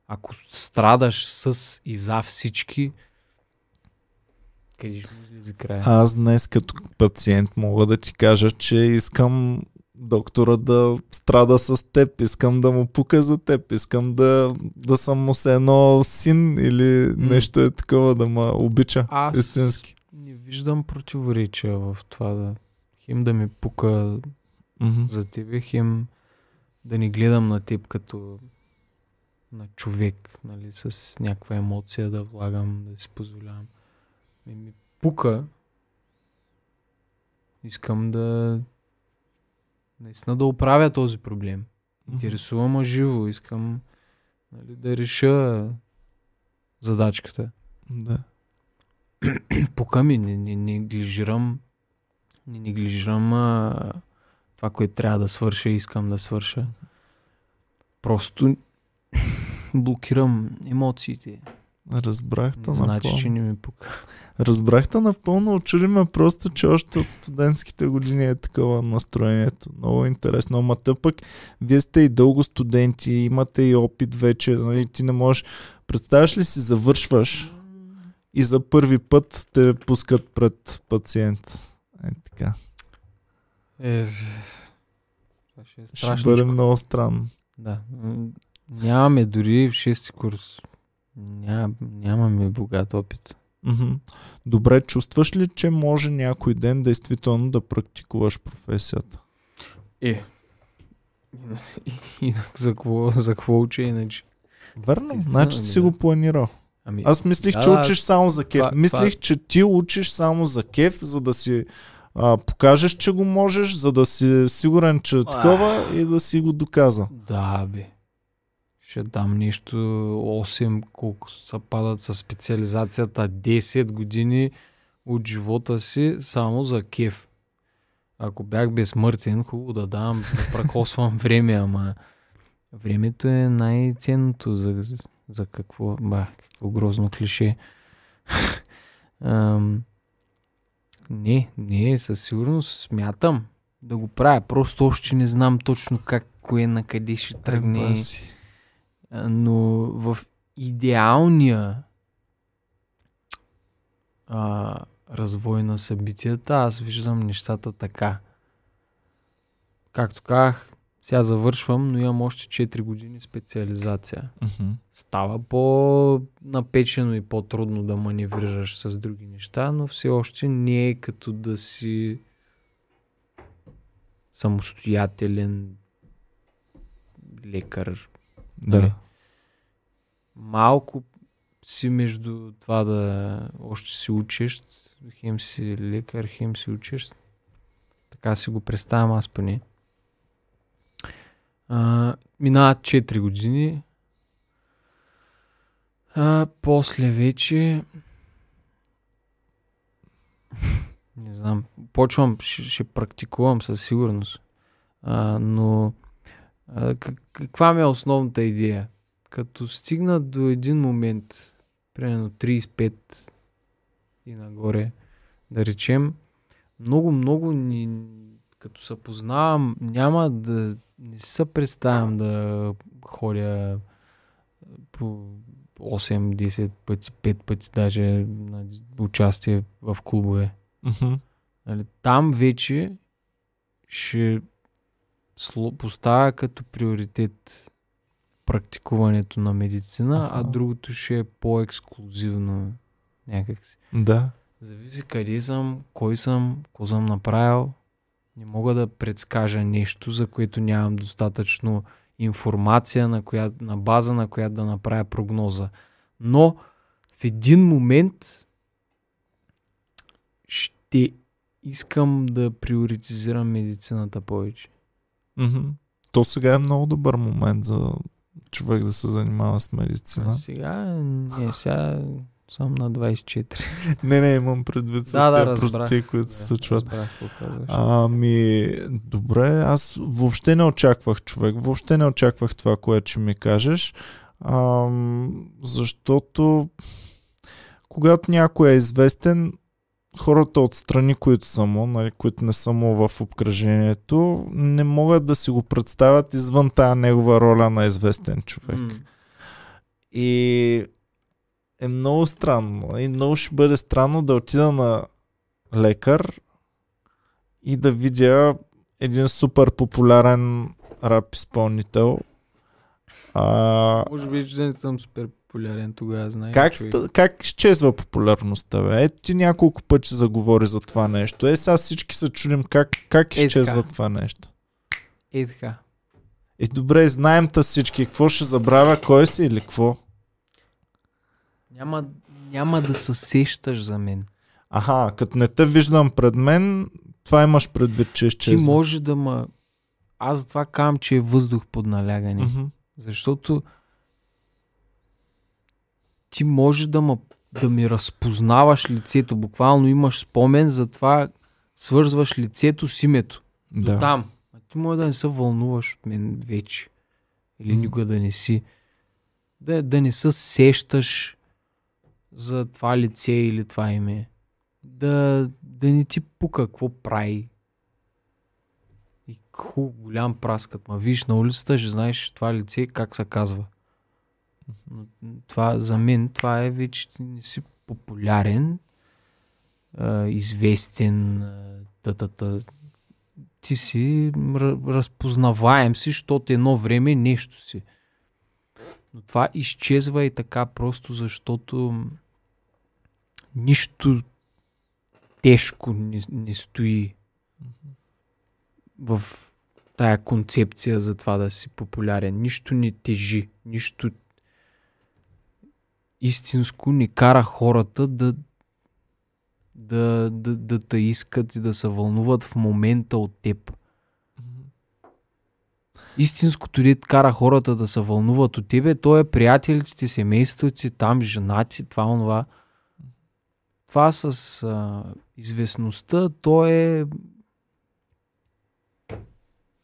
Ако страдаш с и за всички, къде ще излезе края? Аз днес като пациент мога да ти кажа, че искам доктора да страда с теб, искам да му пука за теб, искам да, да съм му се едно син или нещо е такова да ме обича Аз истински. не виждам противоречия в това да хем да ми пука Мгм. за тебе, хем да не гледам на теб като на човек, нали, с някаква емоция да влагам, да си позволявам. Ми, ми пука. Искам да наистина да оправя този проблем. Интересува ме живо. Искам нали, да реша задачката. Да. Пука ми, не, не, не неглижирам, не неглижирам а, това, което трябва да свърша и искам да свърша. Просто блокирам емоциите. Разбрах те Не значи, напълно. че не ми пука. Разбрах те напълно. Очуди ме просто, че още от студентските години е такова настроението. Много интересно. Ама те пък, вие сте и дълго студенти, имате и опит вече. Нали? Ти не можеш... Представяш ли си, завършваш и за първи път те пускат пред пациент. Е така. Е, това ще е Ще бъде много странно. Да. Нямаме дори в шести курс. Ням, нямаме богат опит. Добре, чувстваш ли, че може някой ден действително да практикуваш професията? Е. Инак за какво, за какво уча иначе? Верно, Естествено, значи ами си да. го планирал. Ами, Аз мислих, Да, че учиш само за кеф. това- мислих, че ти учиш само за кеф, за да си а, покажеш, че го можеш, за да си сигурен, че е такова и да си го доказа. Да, бе. Ще дам нещо 8, колко са падат с специализацията 10 години от живота си само за кеф. Ако бях безсмъртен, хубаво да дам, да пракосвам време, ама времето е най-ценното за, за какво, ба, какво грозно клише. Ам, не, не, със сигурност смятам да го правя. Просто още не знам точно как, кое, на къде ще тръгне. Но в идеалния а, развой на събитията аз виждам нещата така. Както казах, сега завършвам, но имам още 4 години специализация. Мгм. Става по-напечено и по-трудно да маневрираш с други неща, но все още не е като да си самостоятелен лекар, Да. Нали? малко си между това да още си учещ, хем си лекар, хем си учещ. Така си го представям аз поне. А, минават 4 години. А, после вече не знам, почвам, ще, ще практикувам със сигурност. А, но а, как, каква ми е основната идея? Като стигна до един момент, примерно 35 и нагоре, да речем, много, много ни, като се познавам, няма да не се представям да ходя по 8-10 пъти, 5 пъти даже на участие в клубове. Нали, там вече ще поставя като приоритет практикуването на медицина, а Аха. другото ще е по-ексклюзивно някакси. Да. Зависи къде съм, кой съм, какво съм направил. Не мога да предскажа нещо, за което нямам достатъчно информация, на, коя, на база на която да направя прогноза. Но в един момент ще искам да приоритизирам медицината повече. Мгм. То сега е много добър момент за човек да се занимава с А медицина. сега, не, сега съм на 24. Не, не, имам предвид с Да, да, прости, които се случват. Ами, добре, аз въобще не очаквах човек, въобще не очаквах това, което ще ми кажеш, ам, защото когато някой е известен, хората отстрани, които са му, нали, които не са му в обкръжението, не могат да си го представят извън тая негова роля на известен човек. М. И е много странно. И много ще бъде странно да отида на лекар и да видя един супер популярен рап изпълнител. А, Може би, че не съм супер популярен тогава, знаеш. как, ста- как изчезва популярността, бе? Ето ти няколко пъти заговори за това нещо. Е, сега всички се чудим как, как Е, изчезва така. това нещо. Е така. Е, добре, знаем та всички. Какво ще забравя? Кой си или какво? Няма, няма да се сещаш за мен. Аха, като не те виждам пред мен, това имаш предвид, че Ти изчезва. може да ма... Аз затова казвам, че е въздух под налягане. Мгм. Защото ти може да, ма, да ми разпознаваш лицето. Буквално имаш спомен, затова свързваш лицето с името. Да. Там. А ти може да не се вълнуваш от мен вече. Или Мгм. никога да не си. Да, да не се сещаш за това лице или това име. Да, да не ти пука какво прави. И ху, голям праскът. Ма виж на улицата, ще знаеш това лице как се казва. Това, за мен това е вече не си популярен, известен, а, та-та-та. Ти си разпознаваем си, защото едно време нещо си. Но това изчезва и така просто защото нищо тежко не, не стои в тая концепция за това да си популярен. Нищо не тежи, нищо истинско не кара хората да да, да, да те искат и да се вълнуват в момента от теб. Истинското дет кара хората да се вълнуват от тебе, то е приятелите ти, семейството ти, там женати, това, онова. Това с а, известността, то е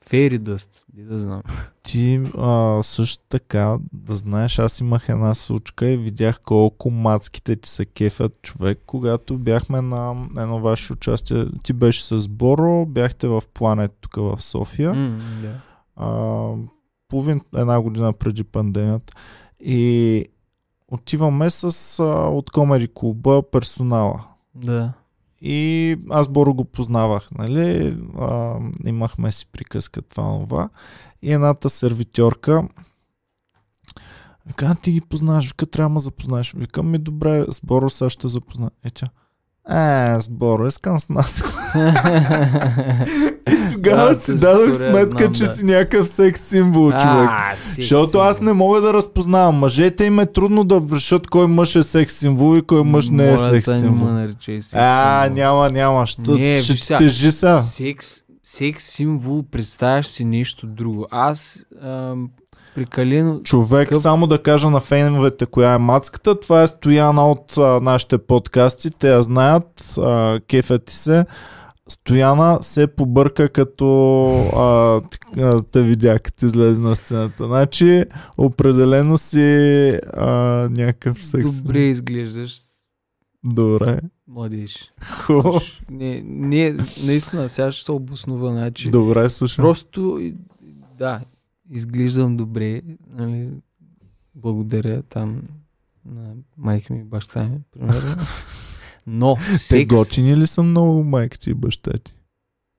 фейри дъст, да знам. Ти а, също така, да знаеш, аз имах една случка и видях колко мацките ти се кефят човек, когато бяхме на едно ваше участие. Ти беше с Боро, бяхте в Планет тук в София. М, да. а, половин една година преди пандемията. И отиваме с а, от Комери клуба персонала. да. И аз Боро го познавах, нали? А, имахме си приказка това, това. И едната сервитьорка Вика, «А, ти ги познаваш, вика, трябва да запознаеш. Викам ми, добре, с Боро сега ще запозна. Е, тя, е, с Боро, искам с нас. Тогава Да, си дадох сметка, знам, че да. си някакъв секс символ, човек. А, секс Защото аз не мога да разпознавам. Мъжете им е трудно да решат кой мъж е секс символ и кой мъж не е Моля секс символ. секс А, символ. няма, няма. Ще, Не, ще виж ти сега. тежи са. Секс, секс символ, представяш си нещо друго. Аз ам, прекалено... Човек, Какъв? само да кажа на феновете коя е мацката. Това е Стояна от а, нашите подкасти. Те я знаят. А, кефят се. Стояна се побърка като а, а, те видя, като излезе на сцената. Значи, определено си а, някакъв секс. Добре изглеждаш, Добре. младеж. Хубаво. Не, не, наистина, сега ще се обоснува. Значи, Добре, слушам. Просто, да, изглеждам добре. Нали, благодаря там на майка ми и баща ми, примерно. Но Те секс... готини ли са много майка ти и баща ти?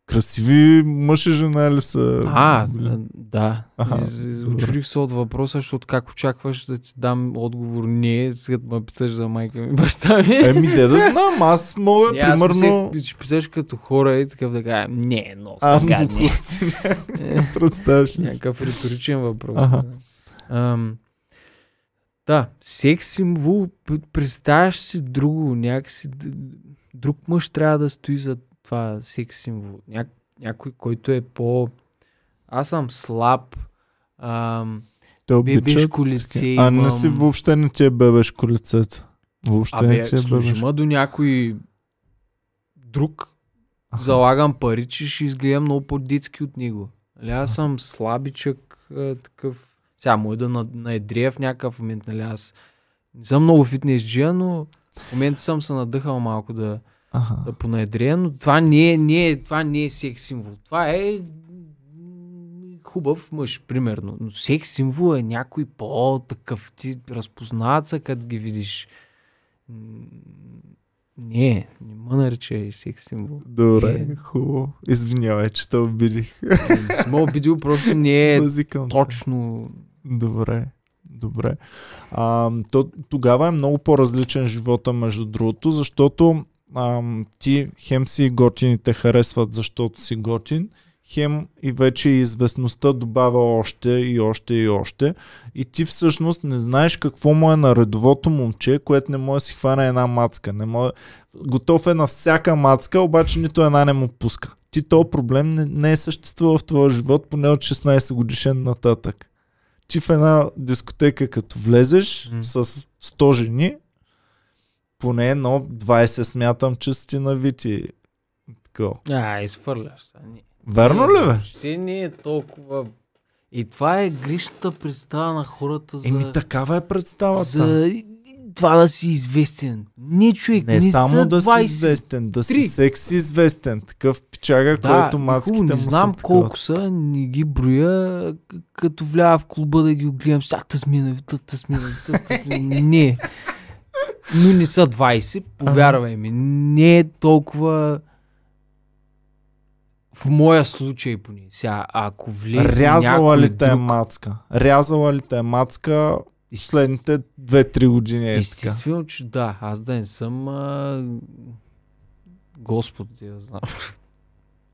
Красиви мъж и жена ли са? А, да. Добре. Очудих се от въпроса, защото как очакваш да ти дам отговор не, сега ме питаш за майка ми баща ми. Еми, де да знам, аз мога, Не, аз примерно... мислех, че питаш като хора и такъв да кажа, не, но А, сега не. представяш ли? Някакъв риторичен въпрос. Аха. Ам, да, секс символ, представяш си друго, някакси друг мъж трябва да стои за това секс символ. Ня, някой, който е по... Аз съм слаб, ам, Те обичат. бебешко лице А не имам. си въобще не ти е бебешко лицето. Въобще не Абе, ти е бебешко. до някой друг, Аха. залагам пари, че ще изгледам много по-детски от него. Аз съм слабичък, а, такъв. Сега му да на- наедрия в някакъв момент, нали, аз не съм много фитнес джия, но в момента съм се надъхал малко да, Аха. да понаедрия, но това не е, не е, това не е секс символ. Това е хубав мъж, примерно. Но секс символ е някой по-такъв. Ти разпознават се, като ги видиш. Не, не нарича и секс символ. Добре, Е. хубаво. Извинявай, че те обидих. Не съм ме обидил, просто не е точно. Добре, добре. А, то, тогава е много по-различен живота, между другото, защото а, ти хем си готин и те харесват, защото си готин, хем и вече известността добавя още и още и още. И ти всъщност не знаеш какво му е на редовото момче, което не може да си хване една мацка. Не може... Готов е на всяка мацка, обаче нито една не му пуска. Ти този проблем не, не е съществувал в твоя живот, поне от 16 годишен нататък ти в една дискотека, като влезеш М. с 100 жени, поне едно 20 смятам, че си ти навити. Такова. А, изхвърляш. Верно ли бе? Въобще не е толкова... И това е грешната представа на хората за... Еми такава е представата. за това да си известен. Не, човек, Не, не, само са да 20. си известен, да си Три. секси известен. Такъв пичага, Да, който хубаво, мацките не му знам са колко са, не ги броя, като влява в клуба да ги гледам, сега тъс мина, тъс мина, тъс Не. Но не са 20, повярвай ми. Не е толкова в моя случай поне. Сега, ако влезе Рязала ли те е мацка? Рязала ли те е мацка следните 2-3 години е така? Естествено, че да. Аз да не съм а... Господ, я знам.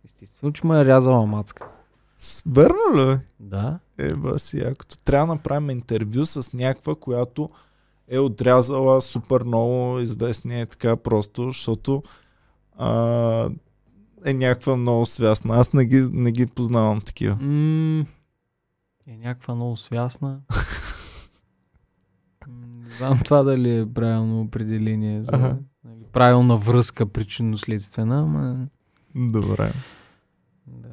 Естествено, че ме е рязала мацка. Верно ли? Да. Е, баси, якото. Трябва да направим интервю с някаква, която е отрязала супер много известния е така просто, защото а, е някаква много свясна. Аз не ги, не ги познавам такива. М- е някаква много свясна. Знам това дали е правилно определение за Аха. нали, правилна връзка причинно-следствена, ама Добре. да.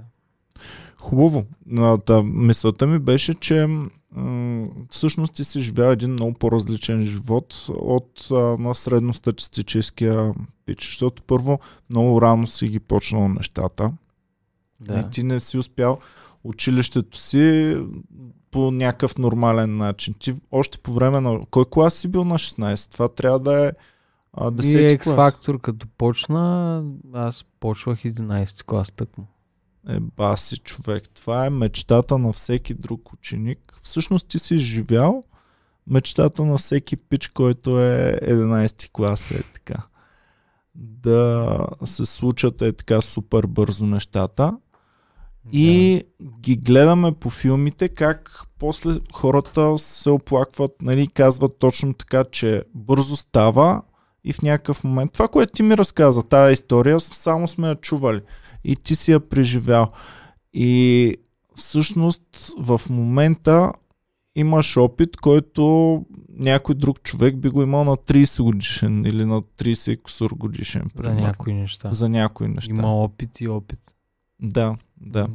Хубаво. Та, мисълта ми беше, че м- всъщност ти си живял един много по-различен живот от а, на средностатистическия пич. Защото първо много рано си ги почнал нещата. да. И ти не си успял училището си по някакъв нормален начин. Ти още по време на... Кой клас си бил на 16? Това трябва да е а, И 10 клас. X-Factor като почна, аз почвах 11 клас тъкмо. Е, баси човек. Това е мечтата на всеки друг ученик. Всъщност ти си живял мечтата на всеки пич, който е 11 клас. Е така. Да се случат е така супер бързо нещата. И ги гледаме по филмите как после хората се оплакват, нали, казват точно така, че бързо става и в някакъв момент. Това, което ти ми разказа, тази история, само сме я чували и ти си я преживял. И всъщност в момента имаш опит, който някой друг човек би го имал на 30 годишен или на 30 и кусур годишен. За примерно. някои неща. За някои неща. Има опит и опит. Да, да.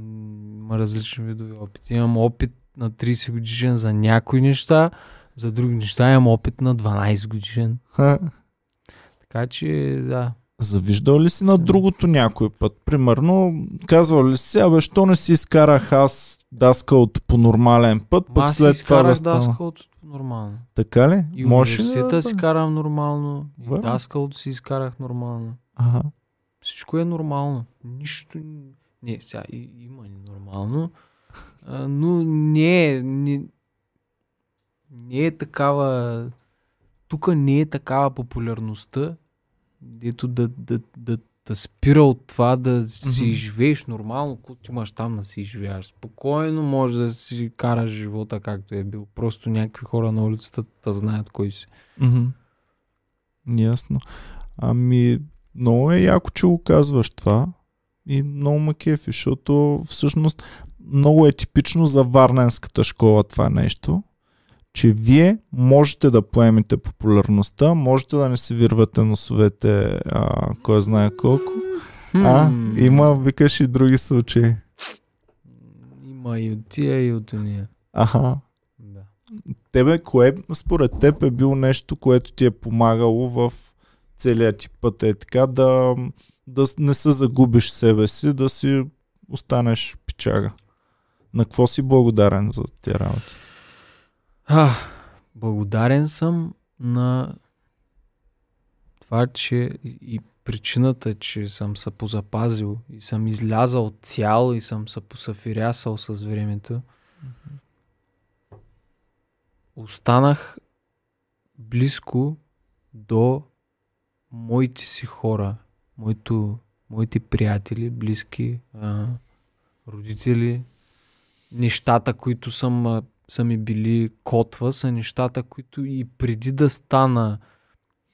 Има различни видове опит. Имам опит на 30 годишен за някои неща, за други неща имам опит на 12 годишен. Ха. Така че, да. Завиждал ли си на другото някой път? Примерно, казвал ли си, абе, що не си изкарах аз даскалото по нормален път, Ма пък си след това да стана. даскалото нормално. Така ли? И Можеш ли да си карам нормално. И даскалото си изкарах нормално. Ага. Всичко е нормално. Нищо... Не, сега и, има ненормално. А, но не е... Не, не е такава... Тук не е такава популярността, дето да, да, да, да спира от това да си Мгм. живееш нормално, когато имаш там да си живееш. Спокойно може да си караш живота както е бил. Просто някакви хора на улицата да знаят кой си. Мгм. Ясно. Ами, много е яко, че го казваш това. И много ме кефи, защото всъщност много е типично за Варненската школа това нещо, че вие можете да поемете популярността, можете да не си вирвате носовете, а, кой знае колко. А, има, викаш и други случаи. Има и от тия, и от уния. Аха. Да. Тебе, кое според теб е било нещо, което ти е помагало в целия ти път е така да, да не се загубиш себе си, да си останеш пичага? На какво си благодарен за тези работи? А, благодарен съм на това, че и, и причината, че съм се позапазил и съм излязал цял и съм се посафирясал с времето, останах близко до моите си хора, моето, моите приятели, близки, а, родители, нещата, които съм, а, са ми били котва, са нещата, които и преди да стана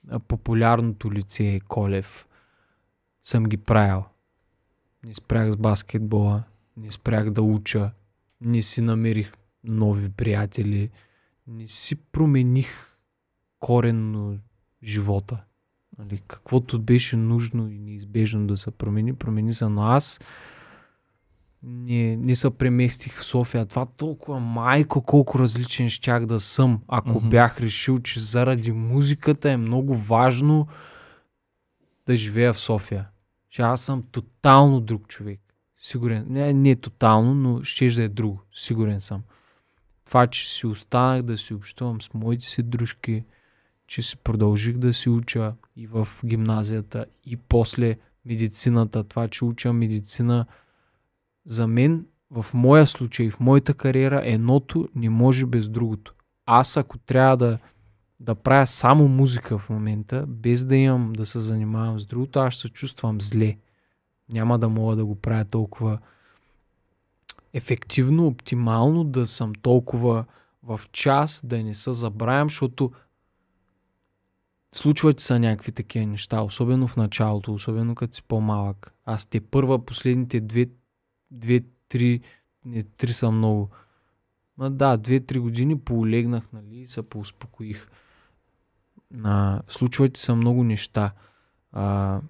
а, популярното лице Колев, съм ги правил. Не спрях с баскетбола, не спрях да уча, не си намерих нови приятели, не си промених коренно живота. Нали, каквото беше нужно и неизбежно да се промени, промени се, но аз не, не се преместих в София. Това толкова майко колко различен щях да съм, ако Мгм. бях решил, че заради музиката е много важно да живея в София. Че аз съм тотално друг човек. Сигурен. Не, не тотално, но ще да е друго. Сигурен съм. Това, че си останах да си общувам с моите си дружки, че си продължих да си уча и в гимназията, и после медицината. Това, че уча медицина, за мен, в моя случай, в моята кариера, едното не може без другото. Аз, ако трябва да, да правя само музика в момента, без да имам да се занимавам с другото, аз се чувствам зле. Няма да мога да го правя толкова ефективно, оптимално, да съм толкова в час, да не се забравям, защото случват се някакви такива неща, особено в началото, особено като си по-малък. Аз те първа, последните две, две три, не, три са много. Ма да, две-три години поолегнах, нали, и се поуспокоих. А, случват се много неща. А,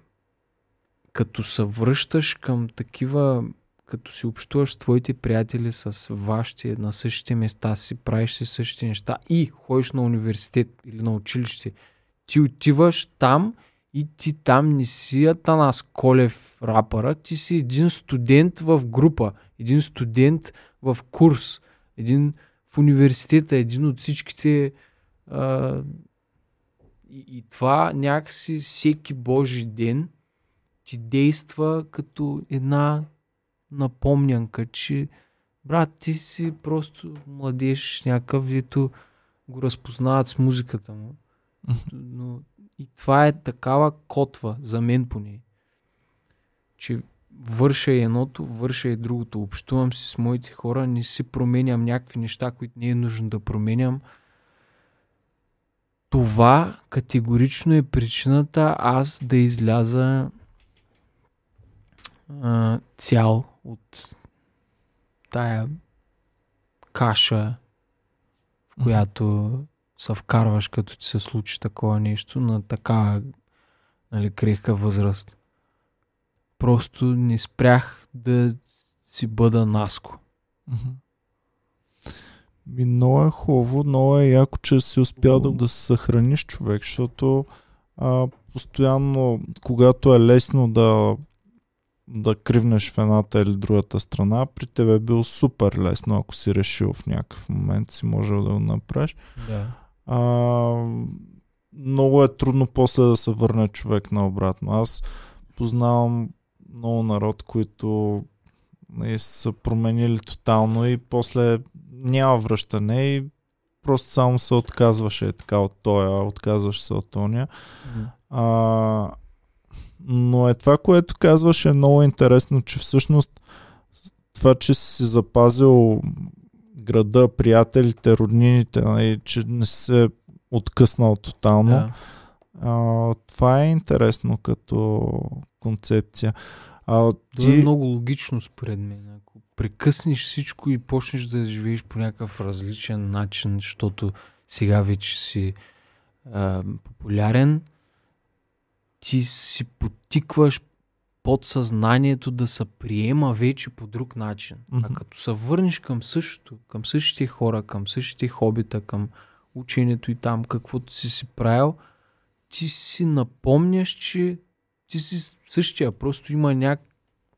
като се връщаш към такива, като си общуваш с твоите приятели, с вашите на същите места си, правиш си същите неща и ходиш на университет или на училище, ти отиваш там и ти там не си Атанас Колев рапъра, ти си един студент в група, един студент в курс, един в университета, един от всичките а, и, и това някакси всеки Божи ден ти действа като една напомнянка, че брат, ти си просто младеж някакъв, дето го разпознават с музиката му. Но и това е такава котва, за мен поне, че върша и едното, върша и другото. Общувам си с моите хора, не си променям някакви неща, които не е нужно да променям. Това категорично е причината аз да изляза а, цял от тая каша, в която се вкарваш, като ти се случи такова нещо на така нали, крехка възраст. Просто не спрях да си бъда наско. Мгм. Ми, много е хубаво, много е яко, че си успял да, да се съхраниш човек, защото а, постоянно, когато е лесно да, да кривнеш в едната или другата страна, при тебе е било супер лесно, ако си решил в някакъв момент, си можел да го направиш. Да. А, много е трудно после да се върне човек наобратно. Аз познавам много народ, които нали, са променили тотално и после няма връщане и просто само се отказваше така от тоя, отказваш се от тоня. А, но е това, което казваш е много интересно, че всъщност това, че си запазил града, приятелите, роднините, нали, че не се откъснал тотално. Да. А, това е интересно като концепция. А, Това е ти... много логично според мен. Ако прекъснеш всичко и почнеш да живееш по някакъв различен начин, защото сега вече си а, популярен, ти си потикваш подсъзнанието да се приема вече по друг начин. А Мгм. като се върнеш към същото, към същите хора, към същите хобита, към ученето и там, каквото си си правил, ти си напомняш, че ти си същия, просто има няк...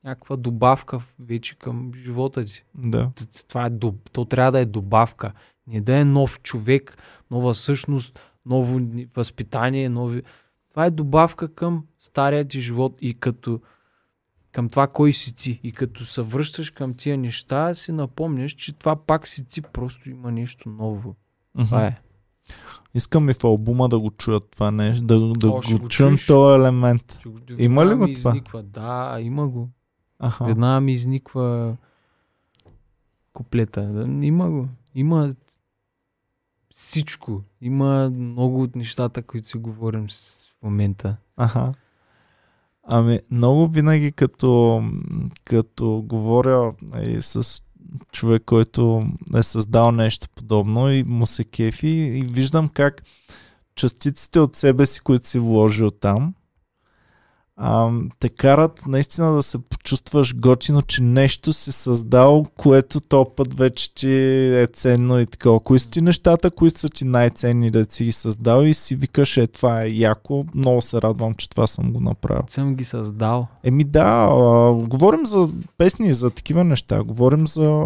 някаква добавка вече към живота ти. Да. Това е, то трябва да е добавка. Не да е нов човек, нова същност, ново ни- възпитание, нови... Това е добавка към стария ти живот и като към това кой си ти. И като се връщаш към тия неща, си напомняш, че това пак си ти, просто има нещо ново. Това е. Искам и в албума да го чуят това нещо, да, да О, го, го чуем този елемент. Ще го- Има ли го ми това? Изниква. Да, има го. Аха. Веднага ми изниква куплета. Да, Има го. Има всичко. Има много от нещата, които си говорим в момента. Аха. Ами, много винаги като, като говоря и с човек, който е създал нещо подобно и му се кефи и виждам как частиците от себе си, които си вложил там, а, те карат наистина да се почувстваш готино, че нещо си създал, което то път вече ти е ценно и такова. Кои са ти нещата, които са ти най-ценни да си ги създал и си викаш, е това е яко, много се радвам, че това съм го направил. Съм ги създал. Еми да, а, говорим за песни, за такива неща, говорим за,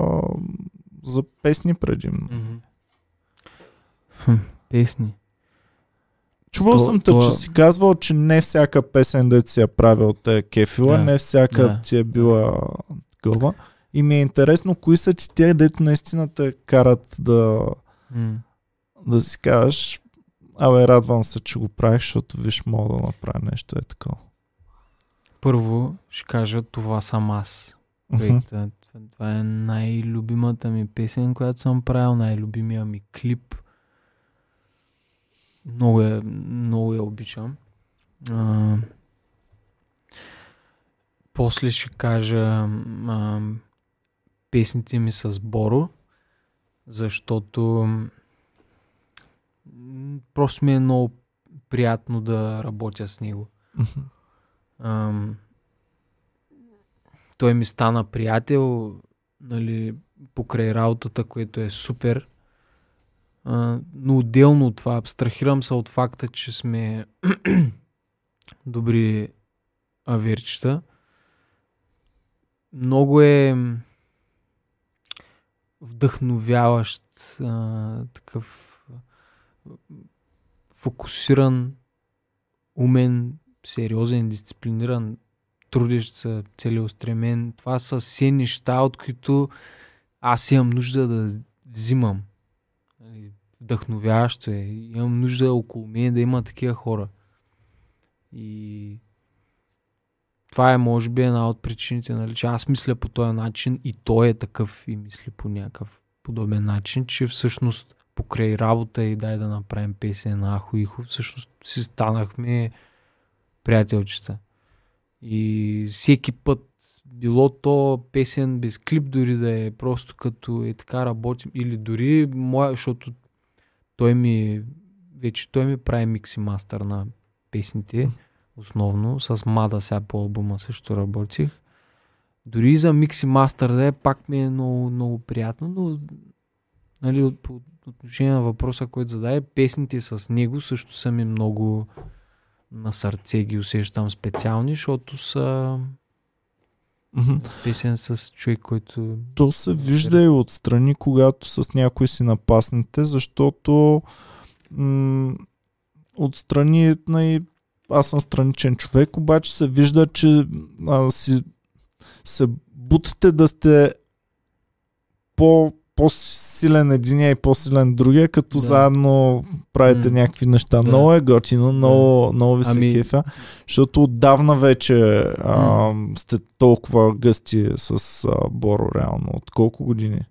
за песни предимно. Хм, песни. Чувал То- съм те, то- че си казвал, че не всяка песен, да си я правил, те е кефила, Да. не всяка Да. ти е била такова. И ми е интересно, кои са ти тия, дето наистина те карат да, М. да си кажеш, абе, радвам се, че го правиш, защото виж, мога да направя нещо е такова. Първо ще кажа, това съм аз. Това, това е най-любимата ми песен, която съм правил, най-любимия ми клип. Много я, много я обичам. А, после ще кажа а, песните ми с Боро, защото просто ми е много приятно да работя с него. Ам, той ми стана приятел, нали, покрай работата, което е супер. Но отделно от това, абстрахирам се от факта, че сме добри аверчета. Много е вдъхновяващ а, такъв фокусиран, умен, сериозен, дисциплиниран, трудещ се, целеустремен. Това са все неща, от които аз имам нужда да взимам. Нали, Вдъхновяващо е. Имам нужда около мен да има такива хора. И това е, може би, една от причините, нали, че аз мисля по този начин и той е такъв и мисли по някакъв подобен начин, че всъщност покрай работа и дай да направим песен на Ахо Ихо, всъщност си станахме приятелчета. И всеки път, било то песен без клип, дори да е просто като е така работим, или дори моя, защото той ми вече той ми прави микс и мастър на песните, основно, с Мада сега по албума също работих. Дори и за микс и мастър да е, пак ми е много, много приятно, но нали, от, по отношение на въпроса, който зададе, песните с него също са ми много на сърце ги усещам специални, защото са Мгм. песен с човек, който... То се вижда и отстрани, когато с някой си напаснете, защото м- отстрани нали, аз съм страничен човек, обаче се вижда, че а, си се бутите да сте по, по-силен единия и по-силен другия, като Да. заедно правите М. някакви неща. Да. Много е готино, много, много ви се Ами- кефя, защото отдавна вече а, сте толкова гъсти с а, Боро, реално. От колко години?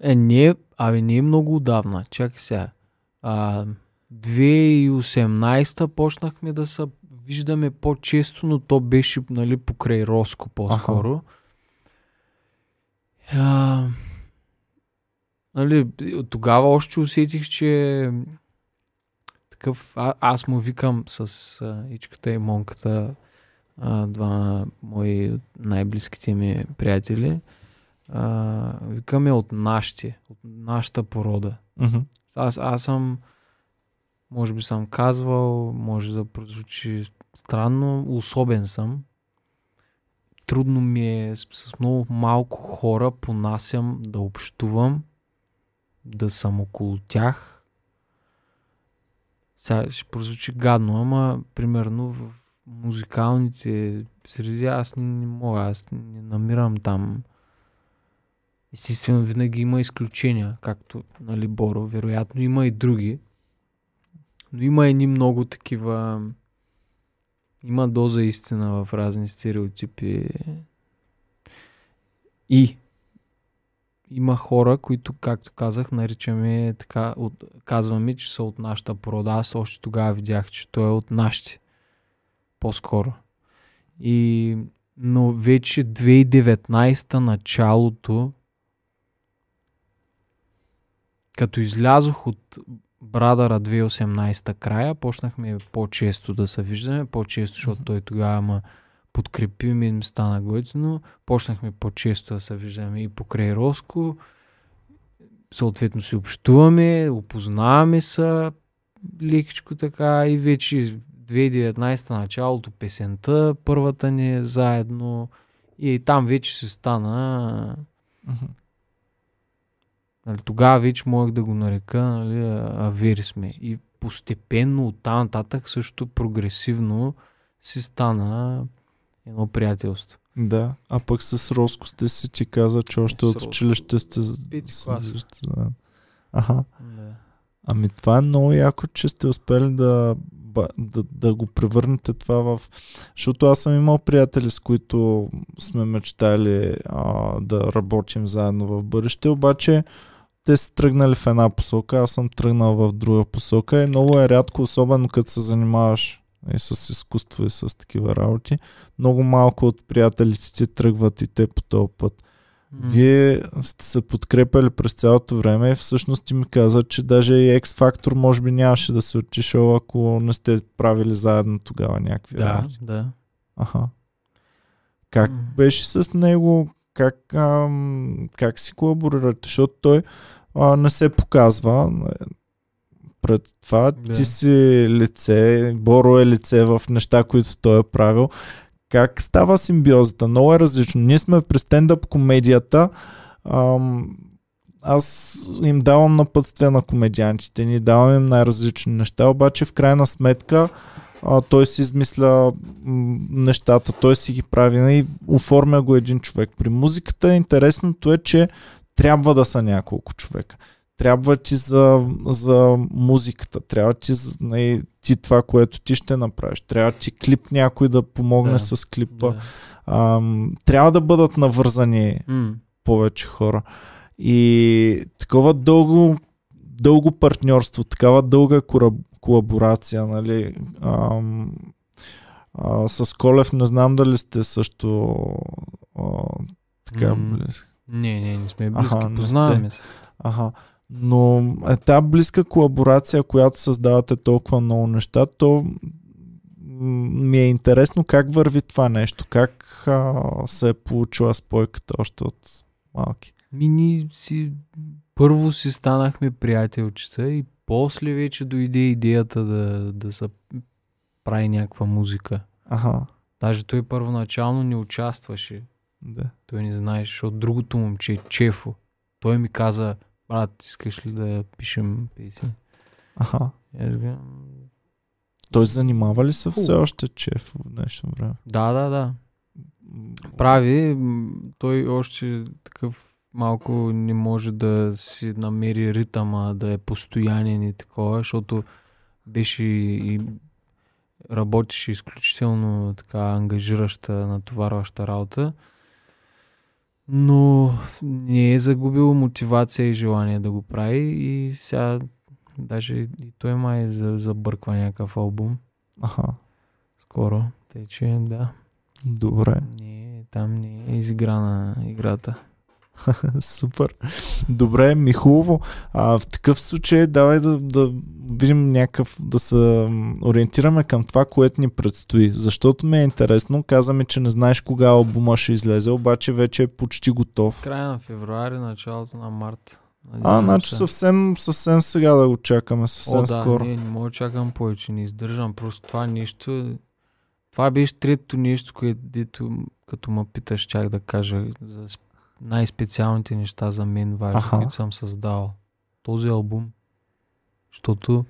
Е, не, абе, не е много отдавна. Чакай сега. А, 2018 почнахме да се виждаме по-често, но то беше нали, покрай Роско по-скоро. А, нали, тогава още усетих, че такъв, а, аз му викам с а, Ичката и Монката, а, два мои най-близките ми приятели, а, викаме от нашите, от нашата порода. Мгм. Аз, аз съм, може би съм казвал, може да прозвучи странно, особен съм. Трудно ми е с много малко хора понасям да общувам, да съм около тях. сега ще прозвучи гадно, ама примерно в музикалните среди аз не, не мога, аз не намирам там. Естествено, винаги има изключения, както нали, Боро, вероятно има и други. Но има едни много такива... Има доза истина в разни стереотипи. И има хора, които, както казах, наричаме така, от, казваме, че са от нашата порода. Аз още тогава видях, че той е от нашите. По-скоро. И, но вече 2019 началото, като излязох от Брадъра 2018 края, почнахме по-често да се виждаме, по-често, защото той тогава ма подкрепи ми, ми стана готино. Почнахме по-често да се виждаме и покрай Роско. Съответно си общуваме, опознаваме се лекичко така и вече 2019 началото песента, първата ни е заедно и там вече се стана Нали, тогава вече можех да го нарека нали, авери сме. И постепенно оттам нататък също прогресивно си стана едно приятелство. Да, а пък с Роско сте си ти каза, че още С от Роско. училище сте... Пети с- клас. Аха. Да. Ами това е много яко, че сте успели да, да, да го превърнете това в... Защото аз съм имал приятели, с които сме мечтали а, да работим заедно в бъдеще, обаче те са тръгнали в една посока, аз съм тръгнал в друга посока и много е рядко, особено като се занимаваш и с изкуство и с такива работи. Много малко от приятелите ти тръгват и те по този път. Вие сте се подкрепили през цялото време и всъщност ти ми каза, че даже и X Factor може би нямаше да се отишъл, ако не сте правили заедно тогава някакви Да, работи. да. Аха. Как М. беше с него? Как, ам, как си колаборирате? Защото той а, не се показва пред това. Да. Ти си лице, Боро е лице в неща, които той е правил. Как става симбиозата? Много е различно. Ние сме при стендъп комедията. Ам, аз им давам напътствия на комедиантите, ни давам им най-различни неща, обаче в крайна сметка а, той си измисля м, нещата, той си ги прави и оформя го един човек. При музиката интересното е, че трябва да са няколко човека. Трябва ти за, за музиката, трябва ти, за- нали, ти това, което ти ще направиш. Трябва ти клип някой да помогне Да, с клипа. да. Ам, трябва да бъдат навързани М. повече хора. И такова дълго, дълго партньорство, такава дълга колаборация, нали? Ам, а, с Колев не знам дали сте също а, така М. близки. Не, не, не сме близки, Аха, не познаваме се. Аха. Но е тази близка колаборация, която създавате толкова много неща, то ми е интересно как върви това нещо, как а, се е получила спойката още от малки. Ми ние си първо си станахме приятелчета и после вече дойде идеята да, да се прави някаква музика. Аха, Даже той първоначално не участваше. да. Той не знаеше, защото другото момче, Чефо, той ми каза, брат, искаш ли да пишем песни? Аха. И аз казвам, Той занимава ли се все още чеф в днешно време? да, да, да. Прави, той още такъв малко не може да си намери ритъма, да е постоянен и такова, защото беше и работеше изключително така ангажираща, натоварваща работа. Но не е загубил мотивация и желание да го прави и сега даже и той май за- забърква някакъв албум Аха, скоро. Тъй, че да, добре. не, там не е изиграна играта. Супер. Добре, ми хубаво. А, в такъв случай давай да, да видим някакъв, да се ориентираме към това, което ни предстои. Защото ми е интересно, каза ми, че не знаеш кога албума ще излезе, обаче вече е почти готов. Края на февруари, началото на март. А, значи се. съвсем, съвсем сега да го чакаме, съвсем О, да, скоро. не, не мога да чакам повече, не издържам. Просто това нещо... Това беше третото нещо, което дето, като ме питаш, чак да кажа за най-специалните неща за мен важни, Аха. които съм създал. Този албум. Защото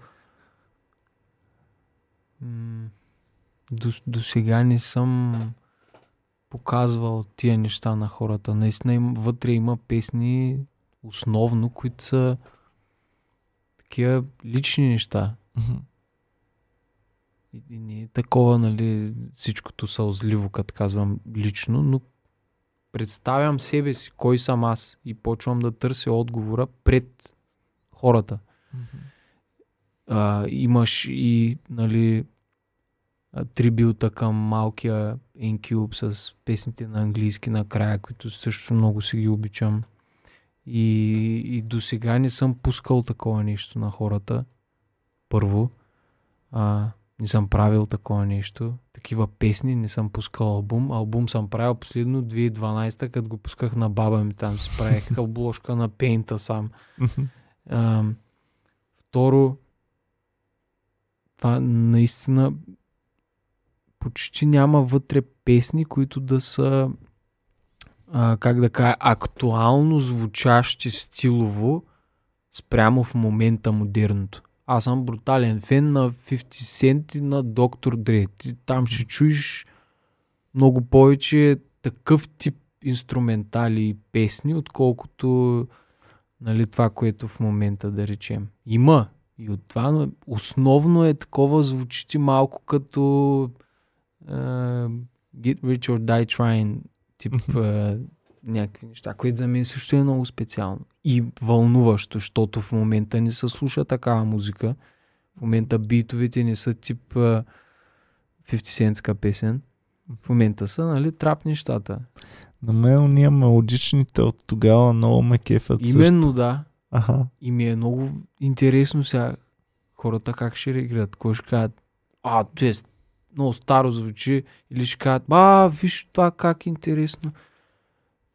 М, До, до сега не съм показвал тия неща на хората. Наистина им, вътре има песни основно, които са такива лични неща. И, и не е такова, нали, всичкото сълзливо, като казвам лично, но представям себе си, кой съм аз и почвам да търся отговора пред хората. Мгм. А, имаш и, нали, трибюта към малкия N-Cube с песните на английски накрая, които също много си ги обичам. И, и до сега не съм пускал такова нещо на хората. Първо. А, не съм правил такова нещо. Такива песни, не съм пускал албум. Албум съм правил последно 2012, като го пусках на баба ми. Там си правих обложка на пейнта сам. А, второ, това наистина почти няма вътре песни, които да са а, как да кажа, актуално звучащи стилово спрямо в момента модерното. Аз съм брутален фен на 50 Cent и на Доктор Дре. Ти там ще чуеш много повече такъв тип инструментали и песни, отколкото нали, това, което в момента да речем. Има и от това, но основно е такова, звучи ти малко като е, Get Rich or Die Trying тип е, някакви неща, което за мен също е много специално и вълнуващо, защото в момента не се слуша такава музика. В момента битовете не са тип е, 50 центска песен. В момента са, нали, трап нещата. На мен уния мелодичните от тогава много ме кефят също. Именно да. Аха. И ми е много интересно сега хората как ще реагират. Кой ще кажат, а, то е много старо звучи, или ще кажат, а, виж това как е интересно.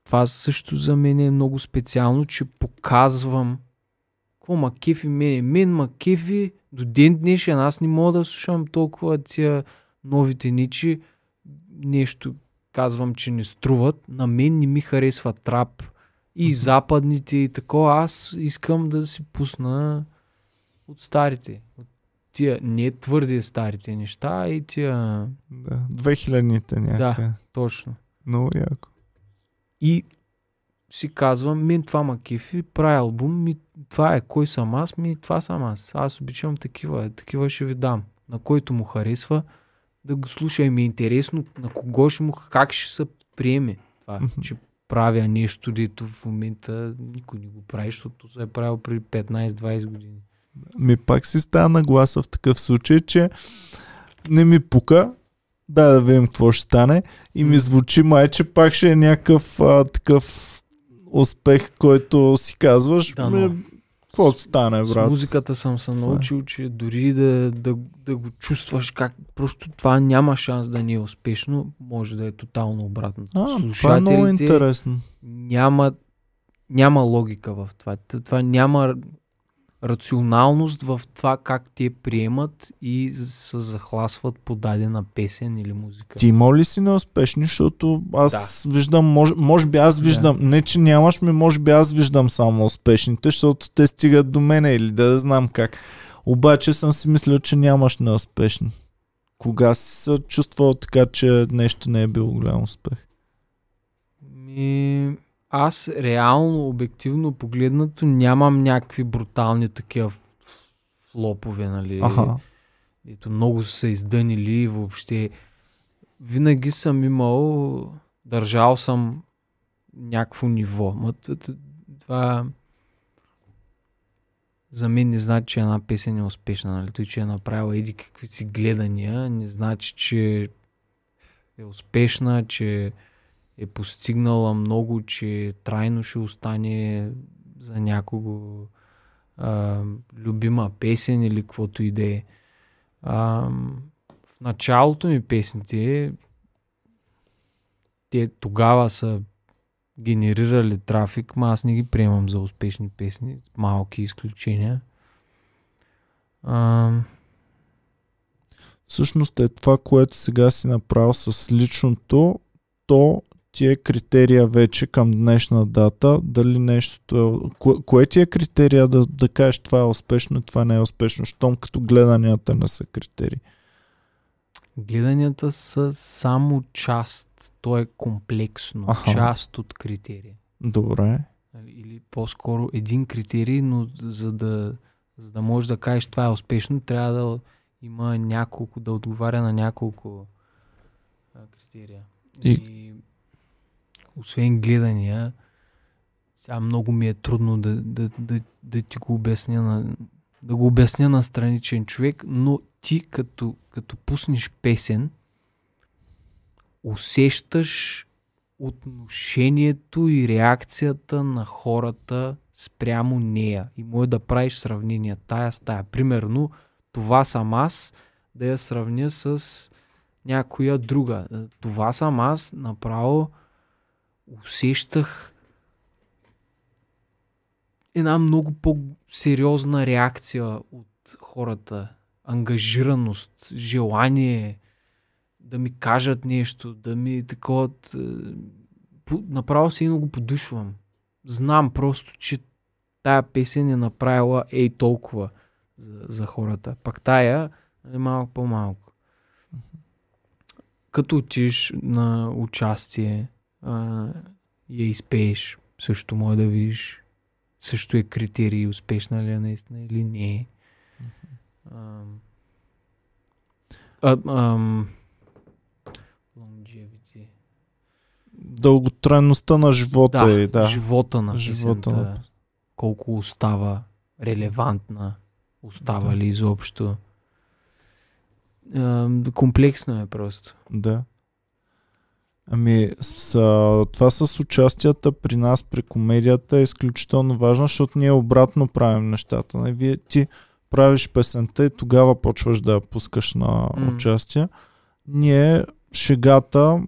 Това също за мен е много специално, че показвам какво ма кефи мене. Мен ма кефи до ден днешен. Аз не мога да слушам толкова тия новите ничи. Нещо казвам, че не струват. На мен не ми харесва трап и западните и такова. Аз искам да си пусна от старите. От тия не твърде старите неща, и тия... Да. 2000-те някакъв. Точно. Много яко. И си казвам, мен това ма кефи, прави албум, ми, това е кой съм аз, ми това съм аз. Аз обичам такива, такива ще ви дам. На който му харесва, да го слуша и ми е интересно на кого ще му, как ще се приеме това, Мгм. че правя нещо, дето в момента никой не го прави, защото се е правил преди 15-20 години. Ми пак си става нагласа в такъв случай, че не ми пука, да да видим какво ще стане и ми звучи май, че пак ще е някакъв а, такъв успех, който си казваш, Да, но- какво стане, С брат? музиката съм се е. научил, че дори да, да, да го чувстваш как просто това няма шанс да не е успешно, може да е тотално обратно. А, това е много интересно. няма, няма логика в това. Това няма рационалност в това как те приемат и се захласват по дадена песен или музика. Ти има ли си неуспешни, защото аз виждам, може, може би аз виждам, не че нямаш ми, може би аз виждам само успешните, защото те стигат до мене или да, да знам как. Обаче съм си мислил, че нямаш неуспешни. Кога си се чувствал така, че нещо не е било голям успех? Ми, аз реално, обективно погледнато, нямам някакви брутални такива флопове, нали? Аха. Ето много са издънили и въобще. Винаги съм имал, държал съм някакво ниво. Ма, това за мен не значи, че една песен е успешна. Нали? Той, че е направила еди какви си гледания, не значи, че е успешна, че е постигнала много, че трайно ще остане за някого а, любима песен или каквото и да е. В началото ми песните те тогава са генерирали трафик, ма аз не ги приемам за успешни песни, малки изключения. А, Всъщност е това, което сега си направил с личното, то ти е критерия вече към днешна дата, дали нещото е... Кое, кое ти е критерия да, да кажеш това е успешно и това не е успешно, щом като гледанията не са критерии? Гледанията са само част. То е комплексно. Аха. Част от критерия. Добре. Нали, Или по-скоро един критерий, но за да, за да можеш да кажеш това е успешно, трябва да има няколко, да отговаря на няколко а, критерия. И- И... освен гледания, сега много ми е трудно да, да, да, да ти го обясня на, да го обясня на страничен човек, но ти като, като пуснеш песен, усещаш отношението и реакцията на хората спрямо нея. И може да правиш сравнения тая с тая. Примерно, това съм аз, да я сравня с някоя друга. Това съм аз, направо усещах една много по-сериозна реакция от хората. Ангажираност, желание да ми кажат нещо, да ми такова... е, Направо се едно го подушвам. Знам просто, че тая песен е направила ей толкова за, за хората. Пак тая е малко по-малко. Като отиш на участие а, я изпееш, също може да видиш също е критерий успешна ли е наистина или не е. А, longevity. Дълготрайността на живота Да, е, да. живота на Живота песента. на- Колко остава релевантна, остава Да. ли изобщо. Ам, комплексно е просто. Да. Ами, с, а, това с участията при нас, при комедията е изключително важно, защото ние обратно правим нещата. Не? Вие, ти правиш песента и тогава почваш да я пускаш на участие. Ние, шегата,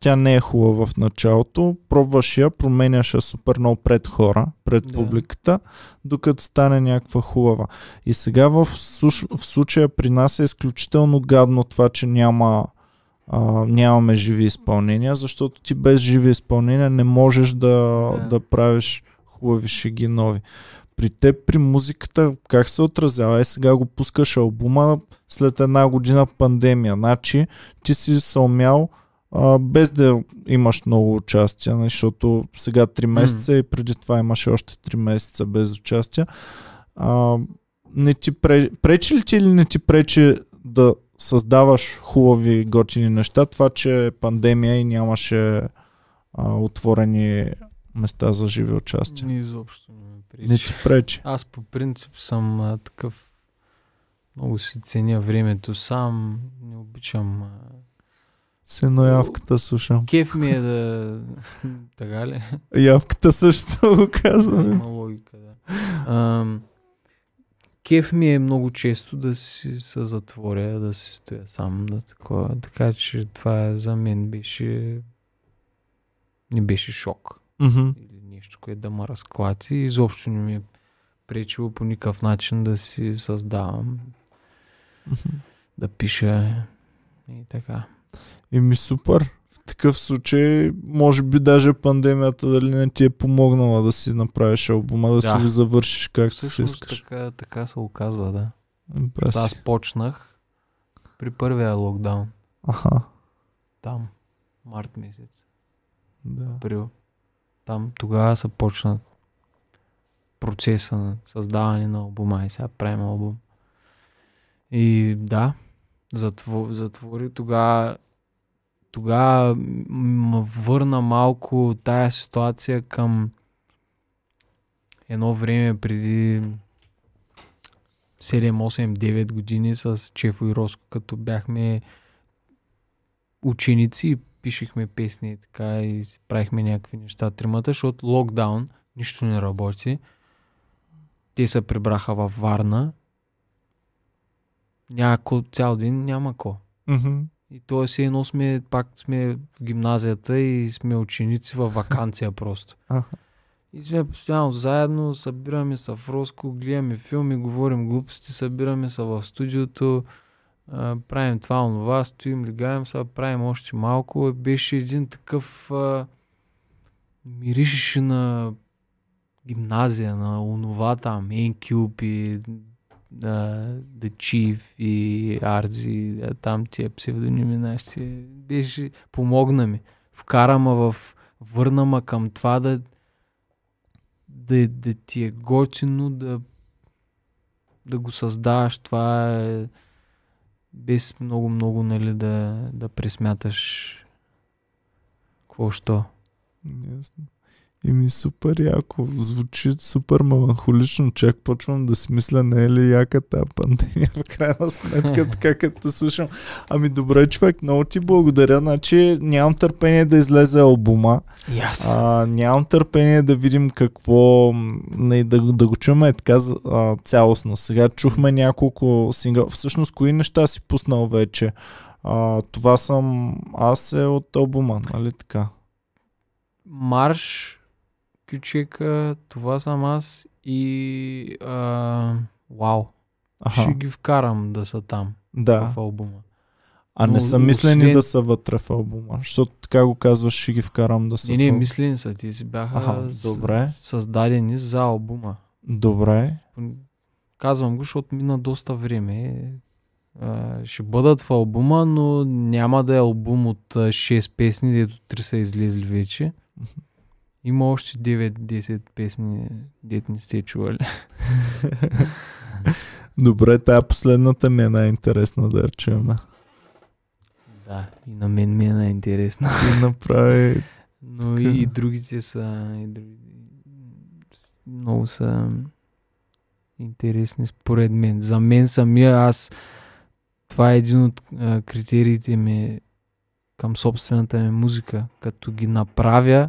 тя не е хубава в началото, пробваш я, променяш я супер много пред хора, пред Да. публиката, докато стане някаква хубава. И сега в, суш- в случая при нас е изключително гадно това, че няма а, нямаме живи изпълнения, защото ти без живи изпълнения не можеш да, Да. да правиш хубави шеги нови. При теб, при музиката, как се отразява? Е, сега го пускаш албума след една година пандемия. Значи, ти си се умял а, без да имаш много участие, нали, защото сега 3 месеца и преди това имаше още 3 месеца без участие. А, не ти пре... Пречи ли ти или не ти пречи да създаваш хубави, готини неща, това, че пандемия и нямаше а, отворени места за живи участия? Не изобщо не ме пречи. Не ти пречи. Аз по принцип съм а, такъв. Много си ценя времето сам. Не обичам. А... Синоявката слушам. Кеф ми е да. така ли? Явката също го казваме. Има логика, да. Ам, Кеф ми е много често да си се затворя, да си стоя сам, да такова. Така че това за мен беше. Не беше шок. Мгм. Или нещо, което да ме разклати. Изобщо не ми е пречило по никакъв начин да си създавам, Мгм. да пиша и така. Еми супер. Такъв случай, може би даже пандемията дали не ти е помогнала да си направиш албума, да, си Да. го завършиш както си Всъщност искаш. така, така се оказва, да. Бас. Аз почнах при първия локдаун. Аха. Там, март месец. Да. април. Там тогава се почна процеса на създаване на албума и сега правим албум. И да, затво, затвори тогава тогава ме върна малко тая ситуация към едно време преди 7, 8, 9 години с Чефо и Роско, като бяхме ученици и пишехме песни и така и правихме някакви неща тримата, защото локдаун, нищо не работи. Те се прибраха във Варна. Някой цял ден няма ко. Мгм. И то е едно сме, пак сме в гимназията и сме ученици във вакансия просто. И сме постоянно заедно, събираме се в Роско, гледаме филми, говорим глупости, събираме се в студиото, а, правим това, онова, стоим, легаем се, правим още малко. Беше един такъв... А, миришеше на гимназия, на онова там, N-Cube и The Chief и Арзи, там тия псевдоними нашите, беше, помогна ми. Вкара ма в, върна ма към това да, да, да ти е готино, да, да го създаваш. Това е без много-много, нали, да, да пресмяташ какво що. Ясно. И ми супер яко. Звучи супер меланхолично. Чак почвам да си мисля, не е ли яка тази пандемия в крайна сметка, така като слушам. Ами добре, човек, много ти благодаря. Значи нямам търпение да излезе албума. Yes. А, нямам търпение да видим какво, не, да, да го чуем е така а, цялостно. Сега чухме няколко сингъл. Всъщност, кои неща си пуснал вече? А, това съм аз е от албума, нали така? Марш, Кючека, това съм аз и а, вау. Аха, Ще ги вкарам да са там да. в албума. А не Но са мислени освен- да са вътре в албума, защото така го казваш, ще ги вкарам да са Не, в не, албума. мислени са. Ти си бяха Аха, с- добре, създадени за албума. добре. Казвам го, защото мина доста време. А, ще бъдат в албума, но няма да е албум от а, 6 песни, дето 3 са излезли вече. Има още 9-10 песни, дето не сте чували. Добре, тая последната ми е най-интересна да чуем. Да, и на мен ми е най-интересно. Ти направи... Но Така. и, и другите са... И други, много са интересни според мен. За мен самия аз... Това е един от а, критериите ми към собствената ми музика. Като ги направя,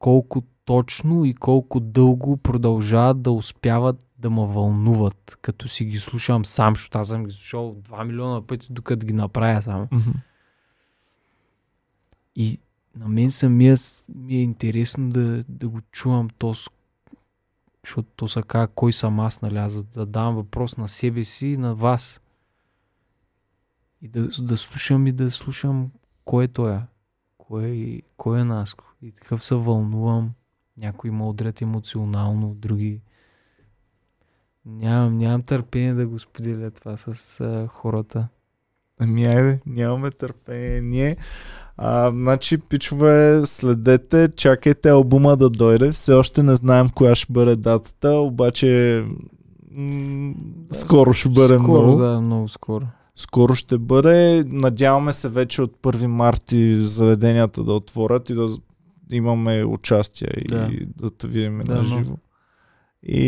колко точно и колко дълго продължават да успяват да ме вълнуват, като си ги слушам сам, защото аз съм ги слушал 2 милиона пъти, докато ги направя сам. И на мен самия ми е интересно да, да го чувам то, защото то са казва кой съм аз, нали, аз да дам въпрос на себе си и на вас. И да, да слушам и да слушам кой е той, кой, кой е Наско. И такъв се вълнувам. Някои ме удрят емоционално, други нямам, нямам търпение да го споделя това с а, хората. Ами айде, нямаме търпение. Ние, а, значи, пичове, следете, чакайте албума да дойде. Все още не знаем коя ще бъде датата, обаче м- скоро ще бъде скоро, много. Да, много скоро. Скоро ще бъде. Надяваме се вече от 1 марти заведенията да отворят и да имаме участие Да. и да те видим Да, на живо. И,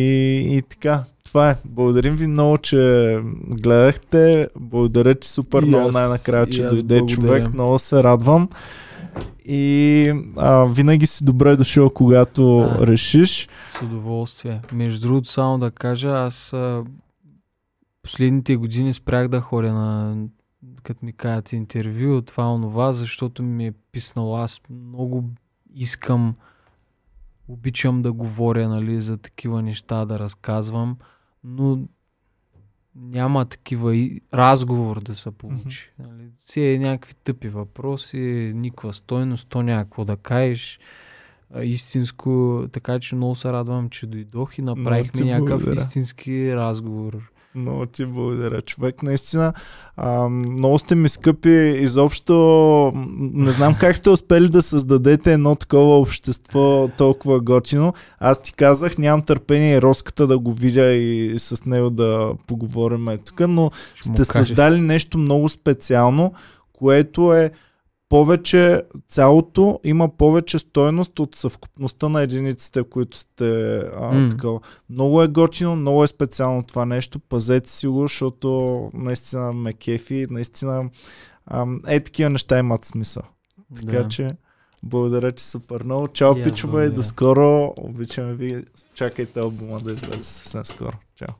и така, това е. Благодарим ви много, че гледахте. Благодаря ти супер И много аз- най-накрая, че дойде човек. Много се радвам. И а, винаги си добре дошъл, когато Да. решиш. С удоволствие. Между другото, само да кажа, аз а, последните години спрях да ходя на като ми кажат интервю, това онова, защото ми е писнало. Аз много искам, обичам да говоря нали, за такива неща, да разказвам, но няма такива и разговор да се получи. Нали. Все е някакви тъпи въпроси, никаква стойност, то няма какво да кажеш истинско, така че много се радвам, че дойдох и направихме някакъв благодаря. истински разговор. Много ти благодаря, човек. Наистина, а, много сте ми скъпи. Изобщо не знам как сте успели да създадете едно такова общество толкова готино. Аз ти казах, нямам търпение и Роската да го видя и с него да поговорим тук, но Ще сте създали нещо много специално, което е повече, цялото има повече стойност от съвкупността на единиците, които сте а, М. такова. Много е готино, много е специално това нещо. Пазете си го, защото наистина ме кефи, наистина ам, е такива неща имат смисъл. Така Да. че благодаря ти супер много. Чао, аз пичове, и до скоро. Обичаме ви. Чакайте албума да излезе съвсем скоро. Чао.